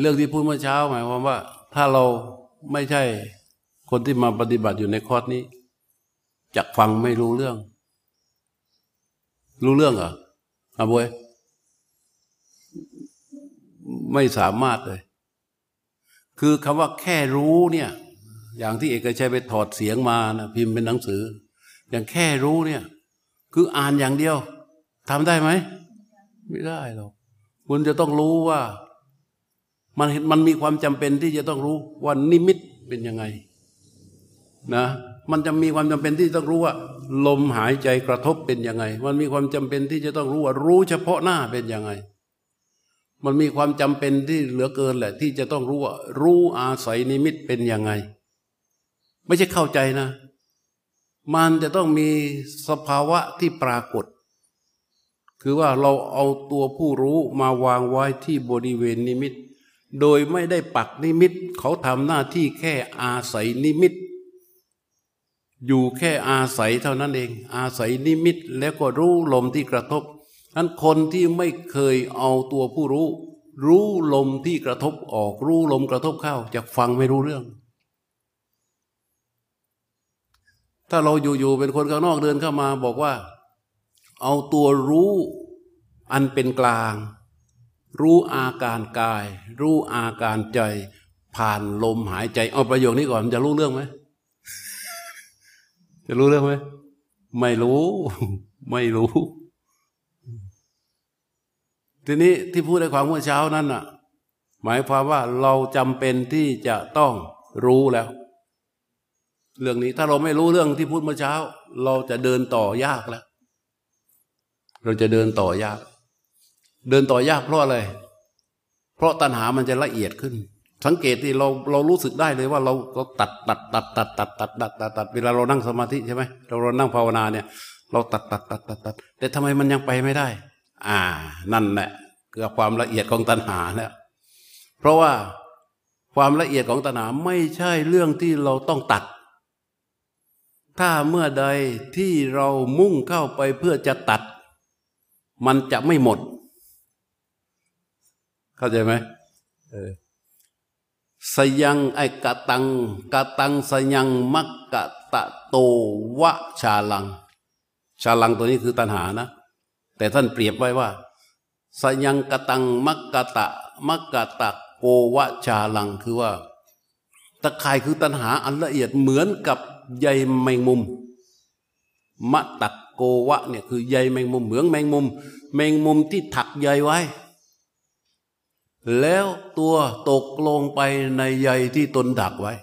เรื่องที่พูดเมื่อเช้าหมายความว่า ถ้าเราไม่ใช่คนที่มาปฏิบัติอยู่ในคอร์สนี้จะฟังไม่รู้เรื่อง รู้เรื่องเหรออาบวยไม่สามารถเลย คือคำว่าแค่รู้เนี่ย อย่างที่เอกชัยไปถอดเสียงมานะพิมพ์เป็นหนังสือ อย่างแค่รู้เนี่ย คืออ่านอย่างเดียวทำได้ไหม ไม่ได้หรอกคุณจะต้องรู้ว่า มันมันมีความจำเป็นที่จะต้องรู้ว่านิมิตเป็นยังไงนะมันจะมีความจำเป็นที่ต้องรู้ว่า ลมหายใจกระทบเป็นยังไง มันมีความจำเป็นที่จะต้องรู้ว่ารู้เฉพาะหน้าเป็นยังไง มันมีความจำเป็นที่เหลือเกินแหละ ที่จะต้องรู้ว่า รู้อาศัยนิมิตเป็นยังไง ไม่ใช่เข้าใจนะ มันจะต้องมีสภาวะที่ปรากฏ คือว่าเราเอาตัวผู้รู้มาวางไว้ที่บริเวณนิมิต โดยไม่ได้ปักนิมิต เขาทำหน้าที่แค่อาศัยนิมิต อยู่แค่อาศัยเท่านั้นเอง อาศัยนิมิตแล้วก็รู้ลมที่กระทบนั้นคนที่ไม่เคยเอาตัวผู้รู้ รู้ลมที่กระทบออกรู้ลมกระทบเข้าจะฟังไม่รู้เรื่อง ถ้าเราอยู่ๆเป็นคนข้างนอกเดินเข้ามาบอกว่า เอาตัวรู้อันเป็นกลาง รู้อาการกาย รู้อาการใจ ผ่านลมหายใจ เอาประโยคนี้ก่อนจะรู้เรื่องไหมจะรู้เรื่องไหมไม่รู้ ไม่รู้ ทีนี้ที่พูดในความเมื่อเช้านั้นน่ะ หมายความว่าเราจำเป็นที่จะต้องรู้แล้ว เรื่องนี้ถ้าเราไม่รู้เรื่องที่พูดเมื่อเช้า เราจะเดินต่อยากแล้ว เราจะเดินต่อยาก เดินต่อยากเพราะอะไร เพราะตัณหามันจะละเอียดขึ้น สังเกตที่เราเรารู้สึกได้เลยว่าเราเราตัดตัดตัดตัดตัดตัดตัดตัดตัดเวลาเรานั่งสมาธิใช่ไหมเราเรานั่งภาวนาเนี่ย เราตัดตัดตัดตัดตัดแต่ทำไมมันยังไปไม่ได้ อ่า นั่นแหละคือความละเอียดของตัณหาเนี่ยเพราะว่าความละเอียดของตัณหาไม่ใช่เรื่องที่เราต้องตัด ถ้าเมื่อใดที่เรามุ่งเข้าไปเพื่อจะตัด มันจะไม่หมด เข้าใจไหมเออสยังไอกะตังกะตังสยังมักกะตะโตวะชาลัง ชาลังตัวนี้คือตัณหานะ แต่ท่านเปรียบไว้ว่า สยังกะตังมักกะตะมักกะตะโกวะชาลังคือว่า ตะข่ายคือตัณหาอันละเอียดเหมือนกับใยแมงมุม มะตักโกวะเนี่ยคือใยแมงมุมเหมือนแมงมุม แมงมุมที่ถักใยไว้ แล้วตัวตกลงไปในใยที่ตนดักไว้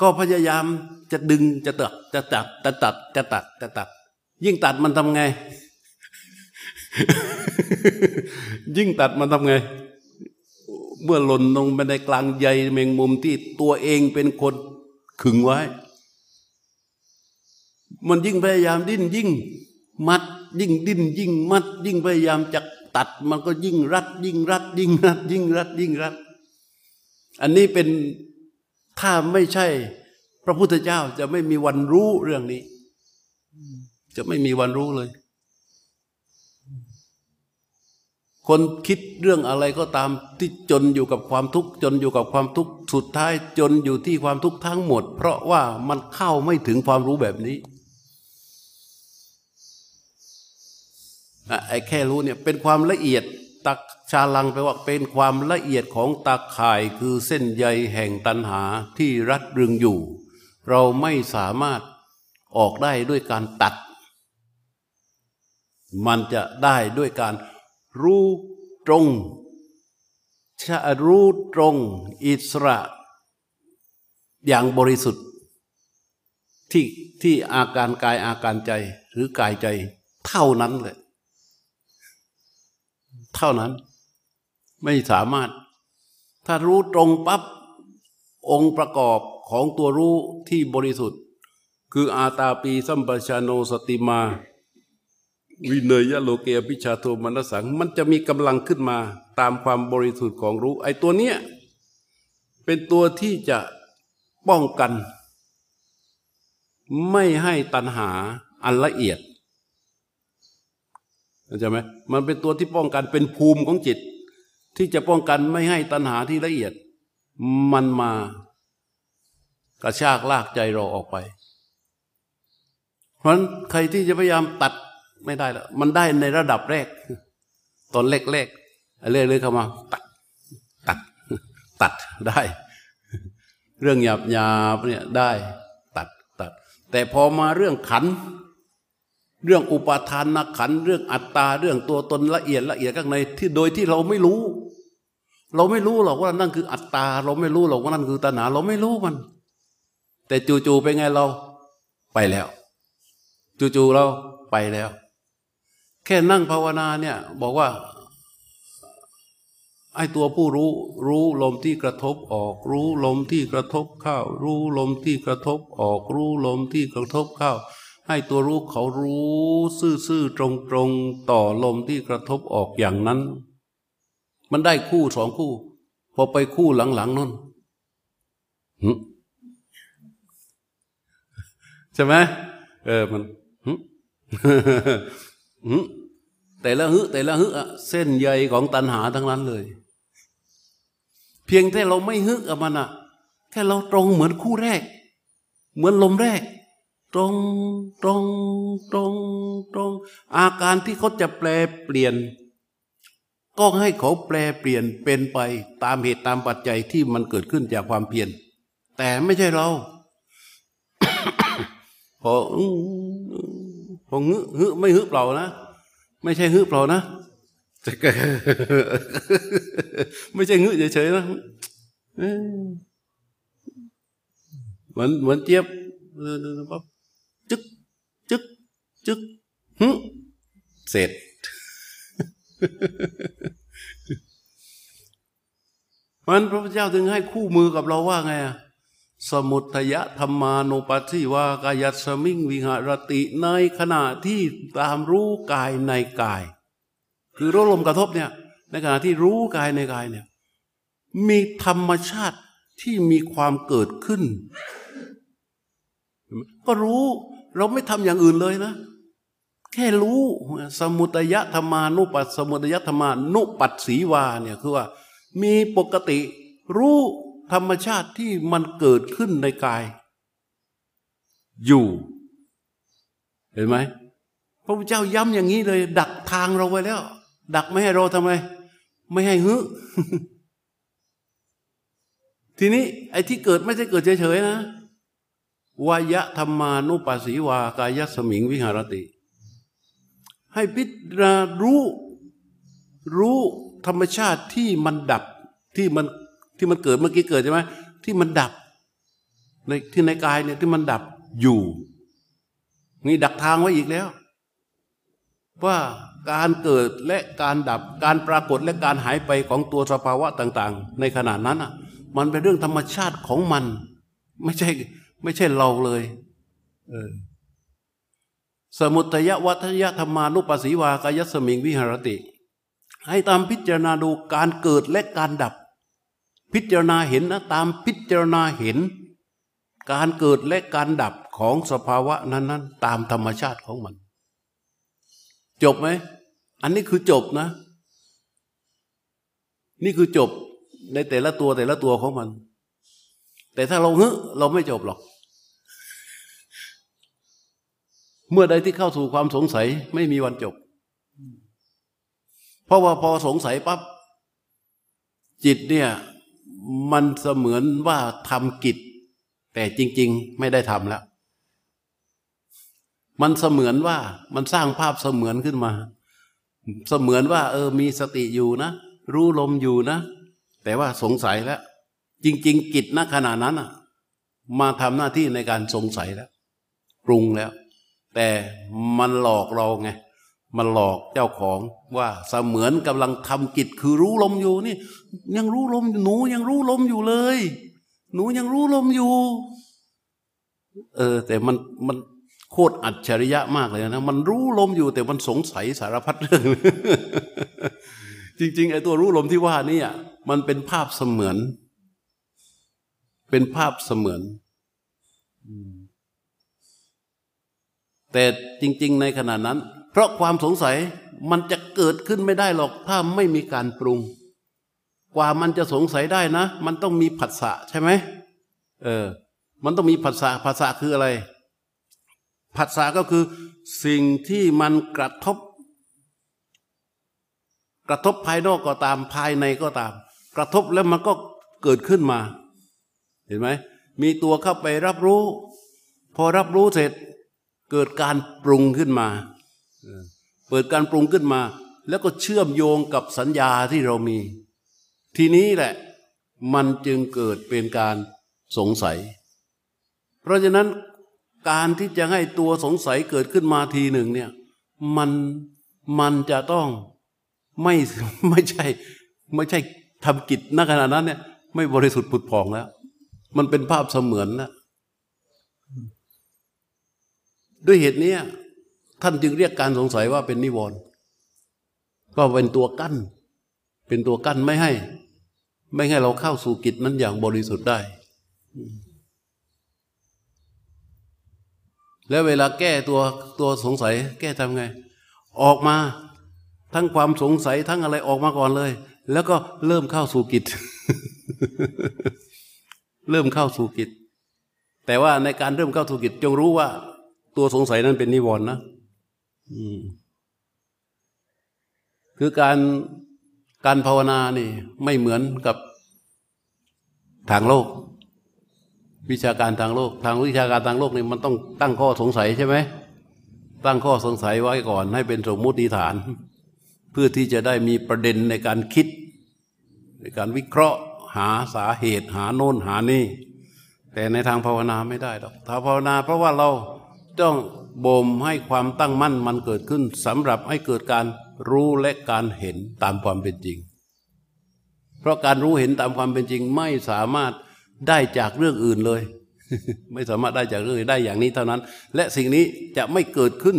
ก็พยายามจะดึงจะตัดจะตัดจะตัดจะตัดจะตัด ยิ่งตัดมันทำไง ยิ่งตัดมันทำไง เมื่อหล่นลงไปในกลางใยแมงมุมที่ตัวเองเป็นคนขึงไว้ มันยิ่งพยายามดิ้นยิ่ง มัดยิ่งดิ้นยิ่งมัด ยิ่งพยายามจะตัด มันก็ยิ่งรัด ยิ่งรัด ยิ่งรัด ยิ่งรัด ยิ่งรัด อันนี้เป็นถ้าไม่ใช่ พระพุทธเจ้าจะไม่มีวันรู้เรื่องนี้ จะไม่มีวันรู้เลย คนคิดเรื่องอะไรก็ตามที่จนอยู่กับความทุกข์จนอยู่กับความทุกข์สุดท้ายจนอยู่ที่ความทุกข์ทั้งหมด เพราะว่ามันเข้าไม่ถึงความรู้แบบนี้ ไอ้แค่รู้เนี่ยเป็นความละเอียดตักชาลังแปลว่าเป็นความละเอียดของตาข่ายคือเส้นใยแห่งตันหาที่รัดรึงอยู่ เราไม่สามารถออกได้ด้วยการตัด มันจะได้ด้วยการรู้ตรงชะรู้ตรงอิสระ อย่างบริสุทธิ์ ที่ที่อาการกายอาการใจหรือกายใจเท่านั้นเลย เท่านั้น ไม่สามารถ ถ้ารู้ตรงปับ๊บองค์ประกอบของตัวรู้ที่บริสุทธิ์ คืออาตาปีสัมปชาโนสติมา วิเนยะโลเกอพิชาโทมนสัง มันจะมีกำลังขึ้นมาตามความบริสุทธิ์ของรู้ ไอ้ตัวเนี้ยเป็นตัวที่จะป้องกัน ไม่ให้ตัณหาอันละเอียด เข้าใจไหมมันเป็นตัวที่ป้องกันเป็นภูมิของจิต ที่จะป้องกันไม่ให้ตัณหาที่ละเอียด มันมากระชากลากใจเราออกไป เพราะฉะนั้นใครที่จะพยายามตัดไม่ได้แล้วมันได้ในระดับแรก ตอนเล็กๆเรื่อยๆเข้ามา ตัดตัด ตัดได้ เรื่องหยาบหยาบเนี่ยได้ ตัดตัด แต่พอมาเรื่องขัน เรื่องอุปาทานนักขันเรื่องอัตตาเรื่องตัวตนละเอียดละเอียดข้างในที่โดยที่เราไม่รู้ เราไม่รู้หรอกว่านั่นคืออัตตา เราไม่รู้หรอกว่านั่นคือตัณหาเราไม่รู้มัน แต่จู่ๆไปไงเราไปแล้ว จู่ๆเราไปแล้ว แค่นั่งภาวนาเนี่ยบอกว่าไอ้ตัวผู้รู้รู้ลมที่กระทบออก รู้ลมที่กระทบเข้า รู้ลมที่กระทบออก รู้ลมที่กระทบเข้า ให้ตัวรู้เขารู้ซื่อๆตรงๆต่อลมที่กระทบออกอย่างนั้น มันได้คู่สองคู่ พอไปคู่หลังๆนั่นใช่ไหมเออมันแต่ละฮึแต่ละฮึเส้นใยของตัณหาทั้งนั้นเลย เพียงแต่เราไม่ฮึกกับมันอะแค่เราตรงเหมือนคู่แรก เหมือนลมแรก ตรงตรงตรงตรง อาการที่เขาจะแปลเปลี่ยน ก็ให้เขาแปลเปลี่ยนเป็นไปตามเหตุตามปัจจัยที่มันเกิดขึ้นจากความเพียรแต่ไม่ใช่เราพอพอฮึฮึไม่ฮึเปล่านะ ไม่ใช่ฮึเปล่านะไม่ใช่งึเฉยๆนะเหมือนเหมือนเจี๊ยบปั๊บ จึกจึกจึกฮึเสร็จมันพระพุทธเจ้าถึงให้คู่มือกับเราว่าไงอะสมุทยธรรมานุปัสสิวากายัสมิงวิหารติในขณะที่ตามรู้กายในกาย คือรู้ลมกระทบเนี่ย ในขณะที่รู้กายในกายเนี่ย มีธรรมชาติที่มีความเกิดขึ้น ก็รู้ เราไม่ทำอย่างอื่นเลยนะ แค่รู้ สมุตยธรรมานุปัสสมุตยธรรมานุปัสสีวาเนี่ยคือว่า มีปกติรู้ธรรมชาติที่มันเกิดขึ้นในกาย อยู่ เห็นไหมพระพุทธเจ้าย้ำอย่างนี้เลย ดักทางเราไว้แล้ว ดักไม่ให้เราทำไม ไม่ให้ฮึทีนี้ไอ้ที่เกิดไม่ใช่เกิดเฉยๆนะ วายะธรรมานุปัสสีวากายสมิงวิหารติ ให้พิจารณารู้รู้ธรรมชาติที่มันดับที่มันที่มันเกิดเมื่อกี้เกิดใช่ไหมที่มันดับในที่ในกายเนี่ยที่มันดับอยู่นี่ดักทางไว้อีกแล้ว ว่าการเกิดและการดับการปรากฏและการหายไปของตัวสภาวะต่าง ๆ ในขณะนั้นอะ มันเป็นเรื่องธรรมชาติของมัน ไม่ใช่ ไม่ใช่เราเลย เออ สมุตยวัฏยธรรมานุปัสสีวากายสมิงวิหารติ ให้ตามพิจารณาดูการเกิดและการดับ พิจารณาเห็นนะตามพิจารณาเห็น การเกิดและการดับของสภาวะนั้น ๆ ตามธรรมชาติของมัน จบไหม อันนี้คือจบนะ นี่คือจบในแต่ละตัวแต่ละตัวของมัน แต่ถ้าเราฮึเราไม่จบหรอก เมื่อใดที่เข้าสู่ความสงสัยไม่มีวันจบ เพราะว่าพอสงสัยปั๊บจิตเนี่ย มันเสมือนว่าทำกิจ แต่จริง ๆ ไม่ได้ทำแล้ว มันเสมือนว่ามันสร้างภาพเสมือนขึ้นมา เสมือนว่า เออมีสติอยู่นะ รู้ลมอยู่นะ แต่ว่าสงสัยแล้ว จริง ๆ กิจณขณะนั้นมาทำหน้าที่ในการสงสัยแล้วปรุงแล้ว แต่มันหลอกเราไงมันหลอกเจ้าของว่าเสมือนกำลังทำกิจคือรู้ลมอยู่นี่ ยังรู้ลมหนูยังรู้ลมอยู่เลย หนูยังรู้ลมอยู่ เออ แต่มันมันโคตรอัจฉริยะมากเลยนะมันรู้ลมอยู่ แต่มันสงสัยสารพัดเรื่อง จริง ๆ ไอ้ตัวรู้ลมที่ว่านี่อะมันเป็นภาพเสมือน เป็นภาพเสมือน แต่จริง ๆ ในขณะนั้น เพราะความสงสัยมันจะเกิดขึ้นไม่ได้หรอก ถ้าไม่มีการปรุง กว่ามันจะสงสัยได้นะ มันต้องมีผัสสะใช่ไหมเออ มันต้องมีผัสสะผัสสะคืออะไร ผัสสะก็คือ สิ่งที่มันกระทบ กระทบภายนอกก็ตามภายในก็ตาม กระทบแล้วมันก็เกิดขึ้นมา เห็นไหมมีตัวเข้าไปรับรู้ พอรับรู้เสร็จ เกิดการปรุงขึ้นมา เปิดการปรุงขึ้นมา แล้วก็เชื่อมโยงกับสัญญาที่เรามี ทีนี้แหละมันจึงเกิดเป็นการสงสัย เพราะฉะนั้นการที่จะให้ตัวสงสัยเกิดขึ้นมาทีหนึ่งเนี่ยมันมันจะต้องไม่ไม่ใช่ ไม่ใช่ทำกิจณขณะนั้นเนี่ยไม่บริสุทธิ์ผุดผ่องแล้ว มันเป็นภาพเสมือนแล้วด้วยเหตุนี้ท่านจึงเรียกการสงสัยว่าเป็นนิวรณ์ก็เป็นตัวกั้น เป็นตัวกั้นไม่ให้ ไม่ให้เราเข้าสู่กิจนั้นอย่างบริสุทธิ์ได้ แล้วเวลาแก้ตัวตัวสงสัย แก้ทำไง ออกมาทั้งความสงสัยทั้งอะไรออกมาก่อนเลย แล้วก็เริ่มเข้าสู่กิจ เริ่มเข้าสู่กิจ แต่ว่าในการเริ่มเข้าสู่กิจ จงรู้ว่า ตัวสงสัยนั้นเป็นนิวรณ์นะคือการการภาวนานี่ไม่เหมือนกับทางโลก วิชาการทางโลก ทางวิชาการทางโลกนี่มันต้องตั้งข้อสงสัยใช่ไหมตั้งข้อสงสัยไว้ก่อน ให้เป็นสมมุติฐาน เพื่อที่จะได้มีประเด็นในการคิด ในการวิเคราะห์ หาสาเหตุหาโน่นหานี่ แต่ในทางภาวนาไม่ได้หรอกทางภาวนา เพราะว่าเราต้องบ่มให้ความตั้งมั่นมันเกิดขึ้นสำหรับให้เกิดการรู้และการเห็นตามความเป็นจริง เพราะการรู้เห็นตามความเป็นจริงไม่สามารถได้จากเรื่องอื่นเลย ไม่สามารถได้จากเรื่องได้อย่างนี้เท่านั้น และสิ่งนี้จะไม่เกิดขึ้น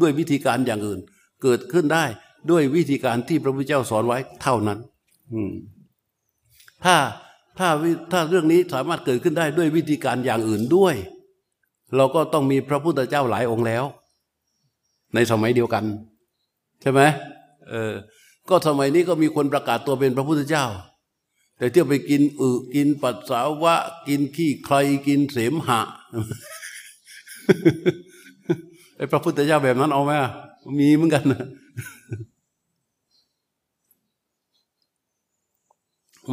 ด้วยวิธีการอย่างอื่น เกิดขึ้นได้ด้วยวิธีการที่พระพุทธเจ้าสอนไว้เท่านั้น ถ้าถ้าถ้าเรื่องนี้สามารถเกิดขึ้นได้ด้วยวิธีการอย่างอื่นด้วย เราก็ต้องมีพระพุทธเจ้าหลายองค์แล้ว ในสมัยเดียวกัน ใช่ไหมเออก็สมัยนี้ก็มีคนประกาศตัวเป็นพระพุทธเจ้า แต่เที่ยวไปกินอึกินปัสสาวะ กินขี้ใครกินเสมหะไอ้พระพุทธเจ้าแบบนั้นเอาไหมมีเหมือนกันนะ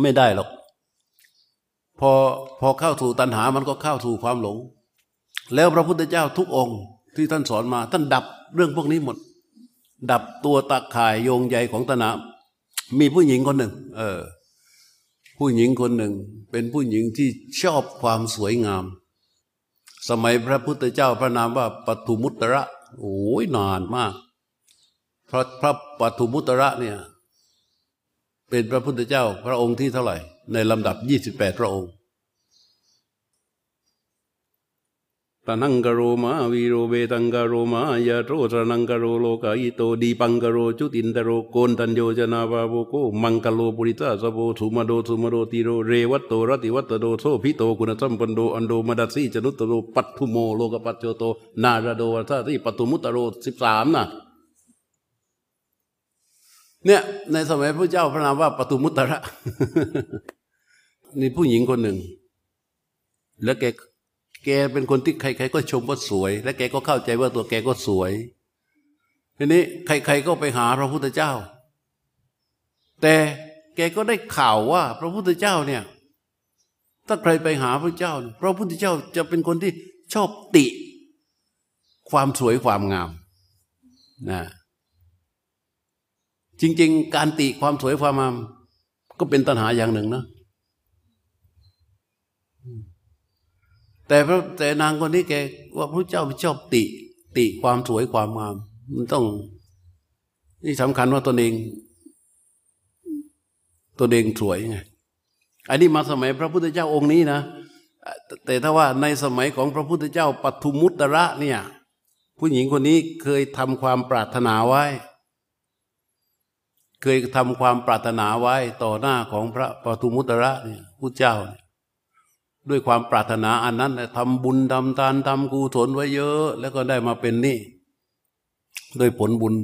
ไม่ได้หรอก พอพอเข้าสู่ตัณหามันก็เข้าสู่ความหลง แล้วพระพุทธเจ้าทุกองค์ที่ท่านสอนมา ท่านดับเรื่องพวกนี้หมด ดับตัวตะข่ายโยงใยของตนามีผู้หญิงคนหนึ่ง เออ ผู้หญิงคนหนึ่ง เป็นผู้หญิงที่ชอบความสวยงาม สมัยพระพุทธเจ้าพระนามว่าปทุมุตระโอ้ยนานมากพระพระปทุมุตระเนี่ย เป็นพระพุทธเจ้าพระองค์ที่เท่าไหร่ ในลำดับยี่สิบแปดพระองค์ตนังกโรมาวีโรเบตังกโรมายาโรตนังกโรโลกาอิโตดีปังกโรจุตินตโรโกนตัญโยจนาวาโบโกมังกโลปุริตาสโบสุมาโดสุมาโดติโรเรวัตโตรติวัตโดโซพิโตกุณสัมปันโดอันโดมดัสสีจนุตโรปัตุโมโลกปัจโจโต นาราโดวัตติปัตุมุตโรสิบสามนะ เนี่ยในสมัยพระเจ้าพระนามว่าปตุมุตระนี่ผู้หญิงคนหนึ่ง แล้วแกแกเป็นคนที่ใครๆก็ชมว่าสวย และแกก็เข้าใจว่าตัวแกก็สวย ทีนี้ใครๆก็ไปหาพระพุทธเจ้า แต่แกก็ได้ข่าวว่า พระพุทธเจ้าเนี่ย ถ้าใครไปหาพระเจ้า พระพุทธเจ้าจะเป็นคนที่ชอบติ ความสวยความงามนะ จริง ๆ การติความสวยความงามก็เป็นตัณหาอย่างหนึ่งนะแต่พระแต่นางคนนี้แกว่าพระเจ้าชอบติ ติความสวยความงาม มันต้อง นี่สำคัญว่าตนเองตนเองสวยไงอันนี้มาสมัยพระพุทธเจ้าองค์นี้นะแต่ถ้าว่าในสมัยของพระพุทธเจ้าปทุมุตระเนี่ย ผู้หญิงคนนี้เคยทำความปรารถนาไว้ เคยทำความปรารถนาไว้ต่อหน้าของพระปทุมุตระเนี่ยผู้เจ้าเนี่ยด้วยความปรารถนาอันนั้นทำบุญทำทานทำกุศลไว้เยอะ แล้วก็ได้มาเป็นนี่ด้วยผลบุญ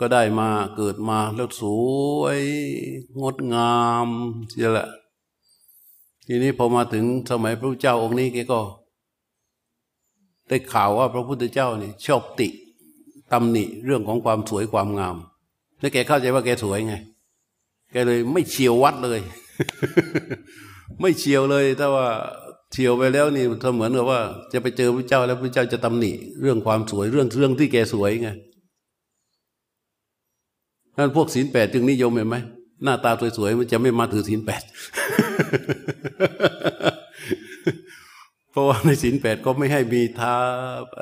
ก็ได้มาเกิดมาแล้วสวยงดงามเสียแหละ ทีนี้พอมาถึงสมัยพระพุทธเจ้าองค์นี้แกก็ ได้ข่าวว่าพระพุทธเจ้านี่ชอบติตำหนิเรื่องของความสวยความงาม แล้วแกเข้าใจว่าแกสวยไง แกเลยไม่เฉียววัดเลย ไม่เฉียวเลย แต่ว่าเฉียวไปแล้วนี่เสมือนกับว่า จะไปเจอพระเจ้าแล้วพระเจ้าจะตำหนิเรื่องความสวยเรื่องเรื่องที่แกสวยไงนั่นพวกศีลแปดจึงนิยมเห็นไหมหน้าตาสวยๆมันจะไม่มาถือศีลแปดเพราะว่าในศีลแปดก็ไม่ให้มีทา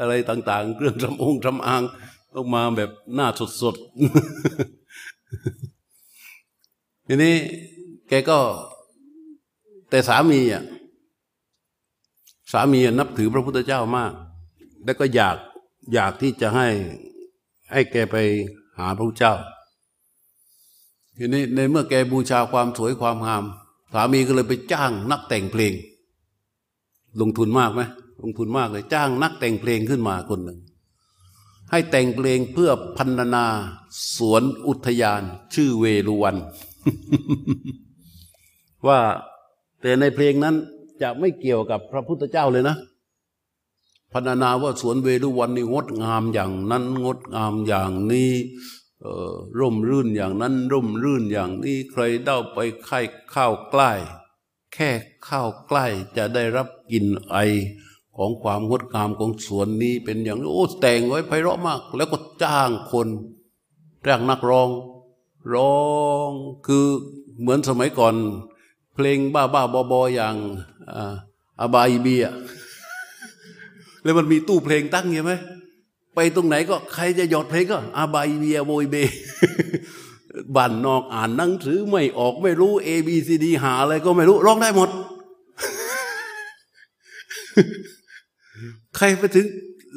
อะไรต่าง ๆ เรื่องทำองค์ทำอาง ต้องมาแบบหน้าสดๆทีนี้แกก็แต่สามีอะสามีนับถือพระพุทธเจ้ามาก แล้วก็อยากอยากที่จะให้ให้แกไปหาพระพุทธเจ้าทีนี้ในเมื่อแกบูชาความสวยความงาม สามีก็เลยไปจ้างนักแต่งเพลง ลงทุนมากไหมลงทุนมากเลย จ้างนักแต่งเพลงขึ้นมาคนหนึ่ง ให้แต่งเพลงเพื่อพันนาสวนอุทยาน ชื่อเวรุวัน ว่าแต่ในเพลงนั้นจะไม่เกี่ยวกับพระพุทธเจ้าเลยนะพันนาว่าสวนเวรุวันนี่งดงามอย่างนั้น งดงามอย่างนี้ร่มรื่นอย่างนั้น ร่มรื่นอย่างนี้ใครเด้าไปไข่ข้าวใกล้ แค่ข้าวใกล้จะได้รับกลิ่นไอ ของความงดงามของสวนนี้เป็นอย่างโอ้แต่งไว้ไพเราะมาก แล้วก็จ้างคนจ้างนักร้อง ร้องคือเหมือนสมัยก่อน เพลงบ้าบ้าบอบออย่างอาบายเบียแล้วมันมีตู้เพลงตั้งใช่ไหมไปตรงไหนก็ใครจะหยอดเพลงก็ อาบายเบียโบยเบบ้านนอกอ่านหนังสือไม่ออกไม่รู้ A B C D หาอะไรก็ไม่รู้ร้องได้หมด ใครไปถึง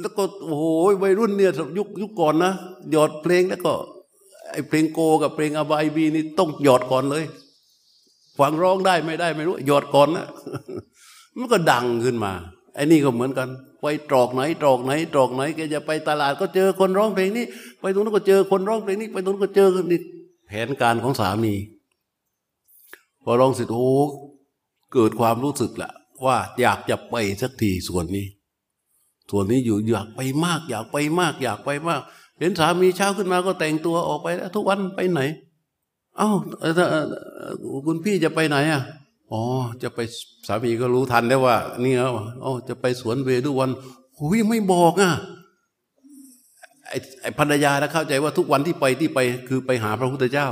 แล้วก็โอ้โหวัยรุ่นเนี่ยยุคยุคก่อนนะหยอดเพลงแล้วก็ ไอเพลงโกกับเพลงอบายบีนี่ต้องหยอดก่อนเลยฟังร้องได้ไม่ได้ไม่รู้หยอดก่อนนะมันก็ดังขึ้นมาไอ้นี่ก็เหมือนกันไปตรอกไหนตรอกไหนตรอกไหนแกจะไปตลาดก็เจอคนร้องเพลงนี้ ไปตรงนั้นก็เจอคนร้องเพลงนี้ ไปตรงนั้นก็เจอนี่แผนการของสามี พอร้องเสร็จโอ้เกิดความรู้สึกละว่าอยากจะไปสักทีส่วนนี้ ส่วนนี้อยู่อยากไปมาก อยากไปมาก อยากไปมาก เห็นสามีเช้าขึ้นมาก็แต่งตัวออกไปทุกวันไปไหน เอ้าคุณพี่จะไปไหนอะอ๋อจะไปสามีก็รู้ทันแล้วว่านี่เนาะอ๋อจะไปสวนเวดุวันหุยไม่บอกอะไอ้ไอ้ภรรยาแล้วเข้าใจว่าทุกวันที่ไปที่ไป คือไปหาพระพุทธเจ้า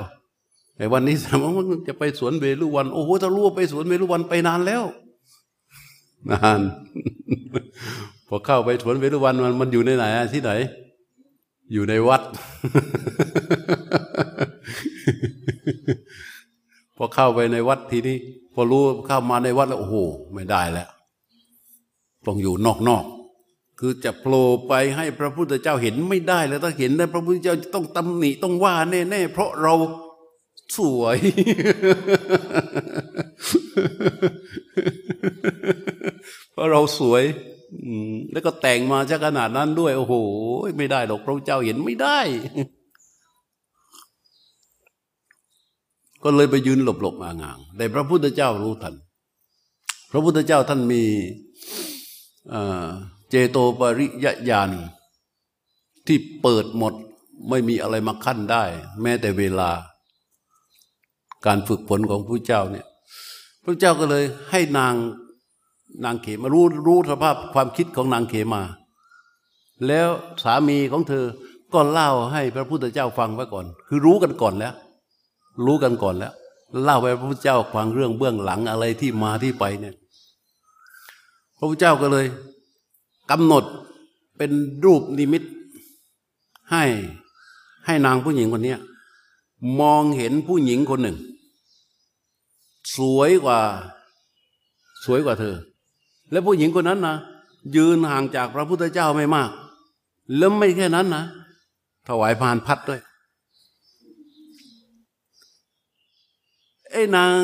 แต่วันนี้สามว่าจะไปสวนเวรุวัน โอ้โหถ้ารู้ว่าไปสวนเวรุวันไปนานแล้วนาน พอเข้าไปสวนเวรุวันมันมันอยู่ในไหนที่ไหน อยู่ในวัด พอเข้าไปในวัดทีนี้ พอรู้เข้ามาในวัดแล้วโอ้โหไม่ได้แล้วต้องอยู่นอกๆ คือจะโผล่ไปให้พระพุทธเจ้าเห็นไม่ได้แล้วถ้าเห็นได้พระพุทธเจ้าต้องตำหนิต้องว่าแน่ๆเพราะเราสวย เพราะเราสวย แล้วก็แต่งมาจะขนาดนั้นด้วย โอ้โห ไม่ได้หรอกพระเจ้าเห็นไม่ได้ ก็เลยไปยืนหลบหลบอ่างๆแต่พระพุทธเจ้ารู้ทัน พระพุทธเจ้าท่านมีเจโตปริยญาณที่เปิดหมดไม่มีอะไรมาขั้นได้ แม้แต่เวลา การฝึกฝนของพระเจ้าเนี่ยพระเจ้าก็เลยให้นาง นางเขมารู้รู้สภาพความคิดของนางเขมา แล้วสามีของเธอก็เล่าให้พระพุทธเจ้าฟังไว้ก่อน คือรู้กันก่อนแล้ว รู้กันก่อนแล้ว เล่าไปพระพุทธเจ้าฟังเรื่องเบื้องหลังอะไรที่มาที่ไปเนี่ย พระพุทธเจ้าก็เลยกำหนดเป็นรูปนิมิต ให้ให้นางผู้หญิงคนนี้มองเห็นผู้หญิงคนหนึ่ง สวยกว่า สวยกว่าเธอ และผู้หญิงคนนั้นนะยืนห่างจากพระพุทธเจ้าไม่มาก แล้วไม่แค่นั้นนะ ถวายพานพัดด้วยไอ้นาง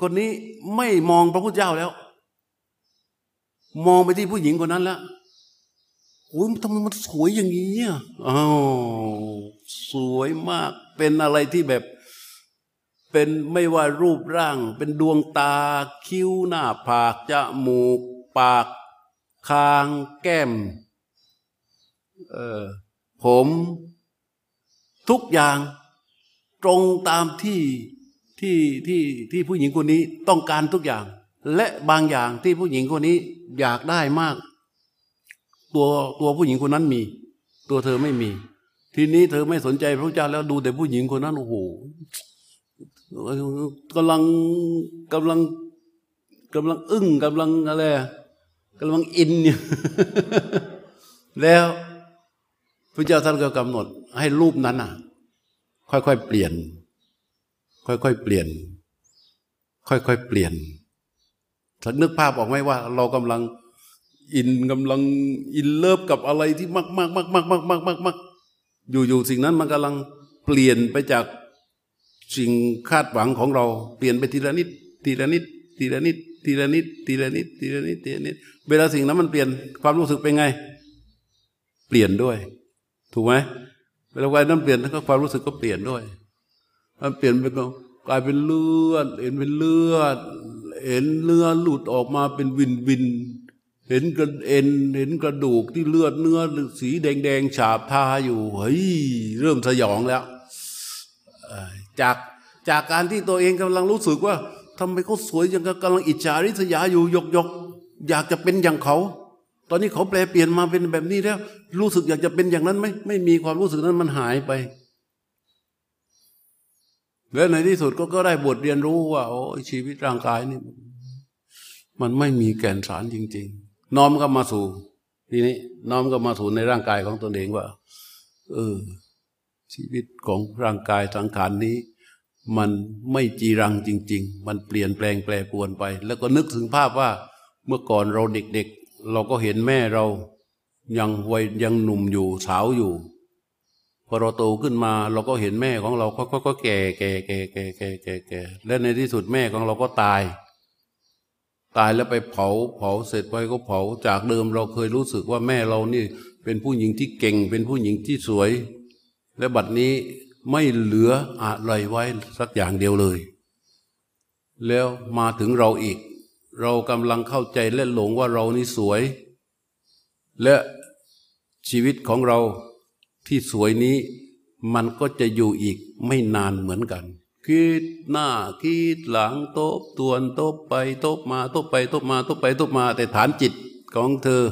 คนนี้ไม่มองพระพุทธเจ้าแล้ว มองไปที่ผู้หญิงคนนั้นแล้วโอ้ยทำไมมันสวยอย่างนี้อะอ้าวสวยมาก เป็นอะไรที่แบบ เป็นไม่ว่ารูปร่าง เป็นดวงตา คิ้วหน้าผากจมูก ปากคางแก้มเออผมทุกอย่างตรงตามที่ที่ที่ที่ผู้หญิงคนนี้ต้องการทุกอย่าง และบางอย่างที่ผู้หญิงคนนี้อยากได้มาก ตัวตัวผู้หญิงคนนั้นมี ตัวเธอไม่มี ทีนี้เธอไม่สนใจพระเจ้าแล้วดูแต่ผู้หญิงคนนั้นโอ้โหกำลังกำลังกำลังอึ้งกำลังอะไร กำลังอินอยู่แล้วพระเจ้าท่านก็กำหนด ให้รูปนั้นอะ ค่อยๆเปลี่ยน ค่อยๆเปลี่ยน ค่อยๆเปลี่ยนถ้านึกภาพออกไหมว่า เรากำลังอินกำลังอินเลิฟกับอะไรที่มากมากมากมากมากมากมากมากอยู่อยู่สิ่งนั้นมันกำลังเปลี่ยนไปจากสิ่งคาดหวังของเรา เปลี่ยนไปทีละนิด ทีละนิด ทีละนิด ทีละนิดทีละนิดทีละนิดทีละนิดเวลาสิ่งนั้นมันเปลี่ยนความรู้สึกเป็นไง เปลี่ยนด้วย ถูกไหมเวลาวัยนั้นเปลี่ยนก็ความรู้สึกก็เปลี่ยนด้วย มันเปลี่ยนเป็นกลายเป็นเลือดเห็นเป็นเลือดเห็นเลือดหลุดออกมาเป็นวินวิน เห็นกระเอ็นเห็นกระดูกที่เลือดเนื้อสีแดงแดงฉาบทาอยู่เฮ้ยเริ่มสยองแล้วจากจากการที่ตัวเองกำลังรู้สึกว่า ทำไมเขาสวยยังกำลังอิจฉาริษยาอยู่ยกยกอยากจะเป็นอย่างเขา ตอนนี้เขาแปลเปลี่ยนมาเป็นแบบนี้แล้ว รู้สึกอยากจะเป็นอย่างนั้นไหมไม่มีความรู้สึกนั้นมันหายไป แล้วในที่สุดก็ก็ได้บทเรียนรู้ว่า โอ้ชีวิตร่างกายนี่ มันไม่มีแก่นสารจริง ๆ น้อมก็มาสู่ทีนี้น้อมก็มาสู่ในร่างกายของตนเองว่า เออ ชีวิตของร่างกายสังขารนี้ มันไม่จีรังจริง ๆ มันเปลี่ยนแปลงแปรปวนไป แล้วก็นึกถึงภาพว่าเมื่อก่อนเราเด็กๆ เราก็เห็นแม่เรายังวัยยังหนุ่มอยู่สาวอยู่ พอเราโตขึ้นมาเราก็เห็นแม่ของเราก็ก็แก่แก่แก่แก่แก่แก่แก่และในที่สุดแม่ของเราก็ตาย ตายแล้วไปเผาเผาเสร็จไปก็เผาจากเดิมเราเคยรู้สึกว่าแม่เรานี่เป็นผู้หญิงที่เก่ง เป็นผู้หญิงที่สวย และบัดนี้ ไม่เหลืออะไรไว้สักอย่างเดียวเลย แล้วมาถึงเราอีก เรากำลังเข้าใจและหลงว่าเรานี่สวย และชีวิตของเราที่สวยนี้ มันก็จะอยู่อีกไม่นานเหมือนกัน คิดหน้าคิดหลังโตบตวนโตบไปโตบมาโตบไปโตบมาโตบไปโตบมา แต่ฐานจิตของเธอ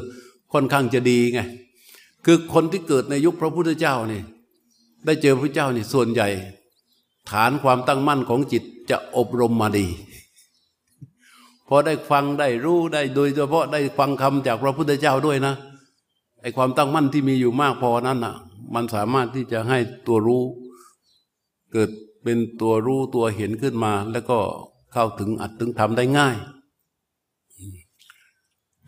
ค่อนข้างจะดีไง คือคนที่เกิดในยุคพระพุทธเจ้านี่ ได้เจอพระเจ้านี่ส่วนใหญ่ ฐานความตั้งมั่นของจิตจะอบรมมาดีพอได้ฟังได้รู้ได้โดยเฉพาะได้ฟังคำจากพระพุทธเจ้าด้วยนะไอความตั้งมั่นที่มีอยู่มากพอนั้นอะ มันสามารถที่จะให้ตัวรู้ เกิดเป็นตัวรู้ตัวเห็นขึ้นมา แล้วก็เข้าถึงอัดถึงทำได้ง่าย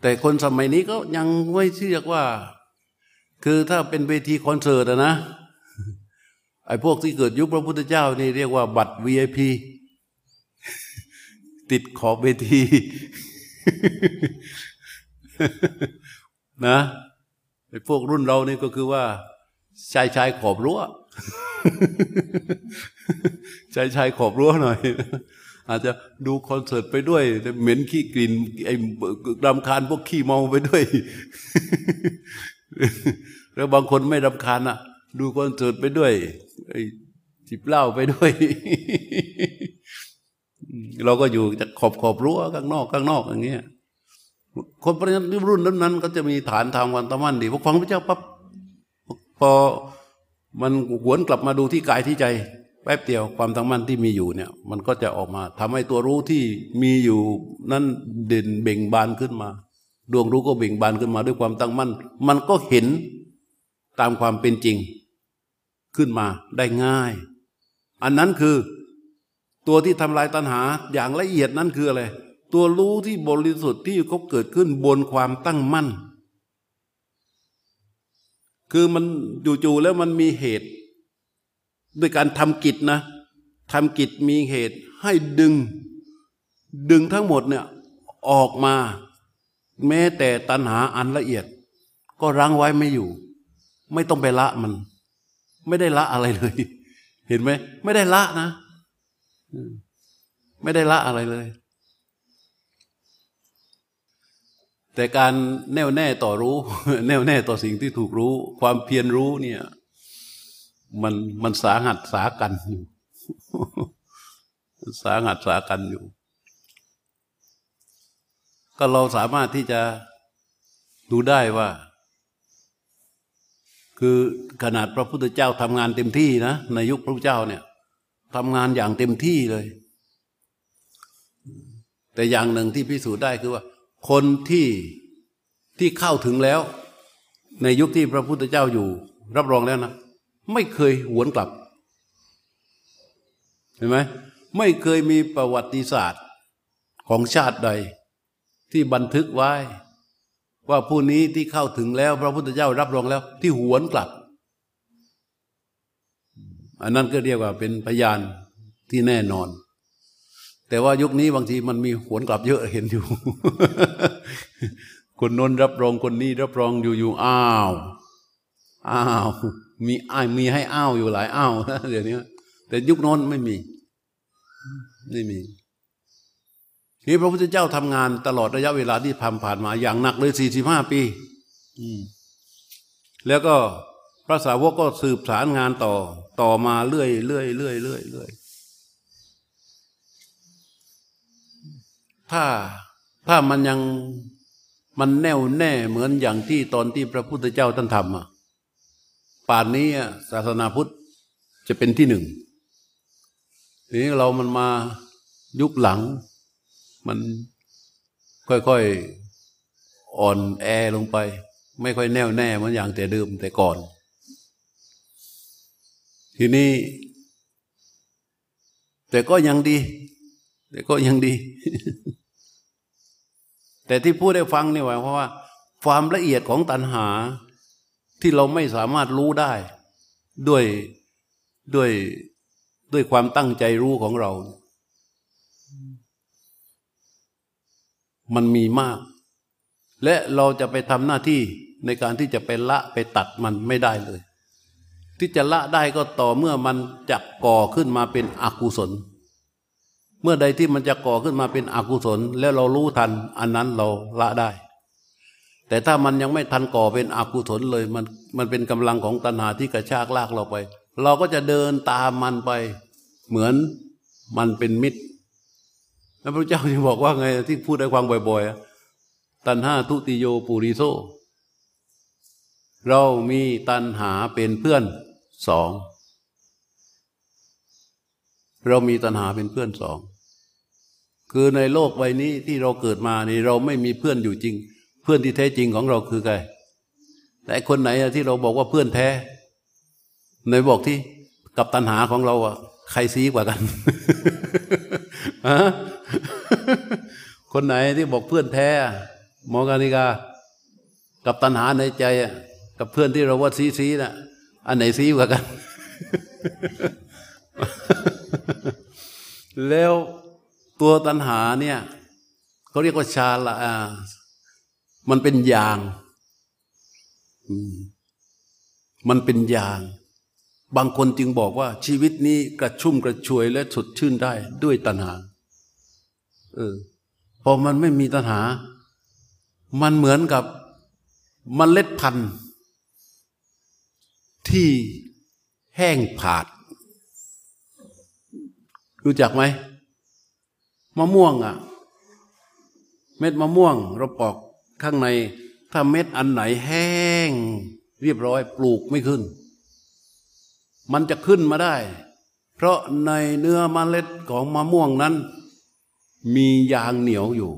แต่คนสมัยนี้ก็ยังไม่เชื่อว่า คือถ้าเป็นเวทีคอนเสิร์ตนะ ไอ้พวกที่เกิดยุคพระพุทธเจ้านี่เรียกว่าบัตร VIP ติดขอบเวทีนะไอ้พวกรุ่นเรานี่ก็คือว่าชายชายขอบรั้วชายชายขอบรั้วหน่อย อาจจะดูคอนเสิร์ตไปด้วยแต่เหม็นขี้กลิ่นไอ้รำคาญพวกขี้เมาไปด้วย แล้วบางคนไม่รำคาญอะ ดูคอนเสิร์ตไปด้วย ไอ้จิบเหล้าไปด้วย เราก็อยู่จะขอบขอบรั้วข้างนอกข้างนอกอย่างเงี้ยคนประรุ่นนั้น ก็จะมีฐานทางวันตะมันดีพอฟังพระเจ้าปั๊บพอมันหวนกลับมาดูที่กายที่ใจ แป๊บเดียวความตั้งมั่นที่มีอยู่เนี่ย มันก็จะออกมาทำให้ตัวรู้ที่มีอยู่นั้นเด่นเบ่งบานขึ้นมา ดวงรู้ก็เบ่งบานขึ้นมาด้วยความตั้งมั่น มันก็เห็นตามความเป็นจริง ขึ้นมาได้ง่าย อันนั้นคือตัวที่ทำลายตัณหาอย่างละเอียดนั้นคืออะไร ตัวรู้ที่บริสุทธิ์ที่เขาเกิดขึ้นบนความตั้งมั่น คือมันจู่ๆแล้วมันมีเหตุ ด้วยการทำกิจนะทำกิจมีเหตุให้ดึง ดึงทั้งหมดเนี่ยออกมา แม้แต่ตัณหาอันละเอียด ก็ก็รั้งไว้ไม่อยู่ ไม่ต้องไปละมัน ไม่ได้ละอะไรเลย เห็นไหมไม่ได้ละนะ ไม่ได้ละอะไรเลย แต่การแน่วแน่ต่อรู้ แน่วแน่ต่อสิ่งที่ถูกรู้ ความเพียรรู้เนี่ย มันมันสาหัสสากันอยู่สาหัสสากันอยู่ ก็เราสามารถที่จะดูได้ว่า คือขนาดพระพุทธเจ้าทำงานเต็มที่นะในยุคพระพุทธเจ้าเนี่ยทำงานอย่างเต็มที่เลย แต่อย่างหนึ่งที่พิสูจน์ได้คือว่า คนที่ที่เข้าถึงแล้ว ในยุคที่พระพุทธเจ้าอยู่ รับรองแล้วนะ ไม่เคยหวนกลับ เห็นไหมไม่เคยมีประวัติศาสตร์ของชาติใดที่บันทึกไว้ ว่าผู้นี้ที่เข้าถึงแล้ว พระพุทธเจ้ารับรองแล้ว ที่หวนกลับ อันนั้นก็เรียกว่าเป็นพยานที่แน่นอน แต่ว่ายุคนี้บางทีมันมีหวนกลับเยอะเห็นอยู่ คนนนรับรองคนนี้รับรองอยู่อยู่อ้าวอ้าวมีอ้ายมีให้อ้าวอยู่หลายอ้าวเดี๋ยวนี้แต่ยุคโน้นไม่มี ไม่มี นี่พระพุทธเจ้าทำงานตลอดระยะเวลาที่ผ่านผ่านมาอย่างหนักเลยสี่สิบห้าปีแล้วก็พระสาวกก็สืบสารงานต่อ ต่อมาเรื่อยเรื่อยเรื่อยเรื่อยเรื่อยถ้าถ้ามันยังมันแน่วแน่เหมือนอย่างที่ตอนที่พระพุทธเจ้าท่านทำอะป่านนี้ศาสนาพุทธจะเป็นที่หนึ่งทีนี้เรามันมายุคหลัง มันค่อยๆอ่อนแอลงไป ไม่ค่อยแน่วแน่เหมือนอย่างแต่เดิมแต่ก่อน ทีนี้ แต่ก็ยังดี แต่ก็ยังดี แต่ที่พูดได้ฟังนี่หมายเพราะว่า ความละเอียดของตัณหาที่เราไม่สามารถรู้ได้ ด้วยด้วยด้วยความตั้งใจรู้ของเรา มันมีมาก และเราจะไปทำหน้าที่ในการที่จะไปละไปตัดมันไม่ได้เลย ที่จะละได้ก็ต่อเมื่อมันจะก่อขึ้นมาเป็นอกุศล เมื่อใดที่มันจะก่อขึ้นมาเป็นอกุศล แล้วเรารู้ทัน อันนั้นเราละได้ แต่ถ้ามันยังไม่ทันก่อเป็นอกุศลเลยมันมันเป็นกำลังของตัณหาที่กระชากลากเราไป เราก็จะเดินตามมันไป เหมือนมันเป็นมิตร แล้วพระเจ้าจะบอกว่าไงที่พูดได้ฟังบ่อยๆ ตันห้าทุติโยปุริโซเรามีตันหาเป็นเพื่อนสอง เรามีตันหาเป็นเพื่อนสอง คือในโลกใบนี้ที่เราเกิดมานี่เราไม่มีเพื่อนอยู่จริง เพื่อนที่แท้จริงของเราคือใครแต่คนไหนที่เราบอกว่าเพื่อนแท้ในบอกที่กับตันหาของเราอะใครซีกว่ากัน คนไหนที่บอกเพื่อนแท้หมอกานิกา กับตัณหาในใจกับเพื่อนที่เราว่าซีซีนะ่ะ อันไหนซีกว่ากัน แล้วตัวตัณหาเนี่ยเขาเรียกว่าชาละมันเป็นยาง มันเป็นยาง บางคนจึงบอกว่าชีวิตนี้กระชุ่มกระชวยและสดชื่นได้ด้วยตัณหา เออ พอมันไม่มีตัณหา มันเหมือนกับมเมล็ดพันธุ์ ที่แห้งผาด รู้จักไหมมะม่วงอะ่ะ เม็ดมะม่วงเราปอกข้างใน ถ้าเม็ดอันไหนแห้ง เรียบร้อยปลูกไม่ขึ้น มันจะขึ้นมาได้ เพราะในเนื้อมเมล็ดของมะม่วงนั้น มียางเหนียวอยู่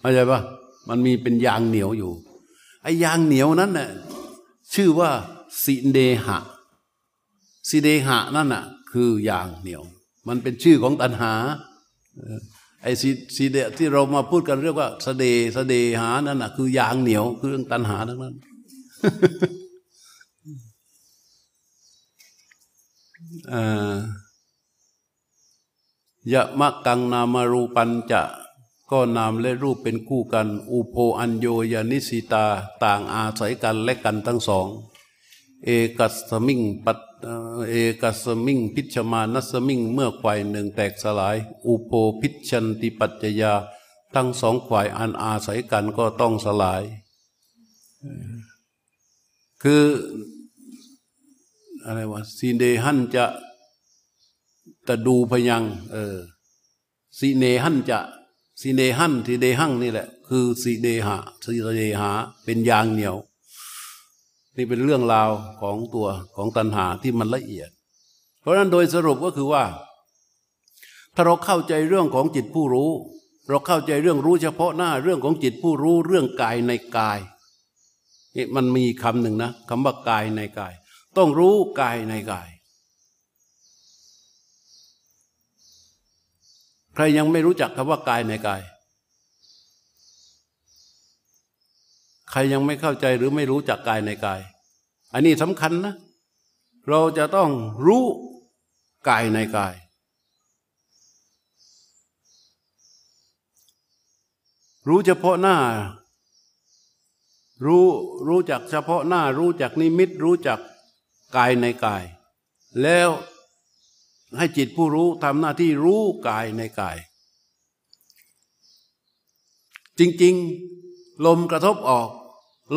เข้าใจปะมันมีเป็นยางเหนียวอยู่ไอ้ยางเหนียวนั้นน่ะชื่อว่าสิเดหะสิเดหะนั่นน่ะ คือยางเหนียว มันเป็นชื่อของตัณหาไอ้สีเดที่เรามาพูดกันเรียกว่าสเดสเดหานั่นน่ะ คือยางเหนียวคือเรื่องตัณหาทั้งนั้น ยะมะกังนามารูปัญจะก็นามและรูปเป็นคู่กัน อุโพอัญโยยานิสิตาต่างอาศัยกันและกันทั้งสอง เอกัสมิงปัตเอกัสมิงพิชมานัสมิงเมื่อควายหนึ่งแตกสลาย อุโพพิชันติปัจจยา ทั้งสองควายอันอาศัยกันก็ต้องสลาย คืออะไรวะสีเดหันจะ ตะดูพยัง เออสีเนหันจะสีเนหันสีเดหังนี่แหละ คือสีเดหะสีเดหาเป็นยางเหนียว นี่เป็นเรื่องราวของตัวของตัณหาที่มันละเอียด เพราะฉะนั้นโดยสรุปก็คือว่า ถ้าเราเข้าใจเรื่องของจิตผู้รู้ เราเข้าใจเรื่องรู้เฉพาะหน้าเรื่องของจิตผู้รู้เรื่องกายในกายนี่มันมีคำหนึ่งนะคำว่ากายในกาย ต้องรู้กายในกาย ใครยังไม่รู้จักคำว่ากายในกาย ใครยังไม่เข้าใจหรือไม่รู้จักกายในกาย อันนี้สำคัญนะ เราจะต้องรู้กายในกาย รู้เฉพาะหน้า รู้รู้จักเฉพาะหน้า รู้จักนิมิต รู้จักกายในกาย แล้ว ให้จิตผู้รู้ทำหน้าที่รู้กายในกาย จริงๆ ลมกระทบออก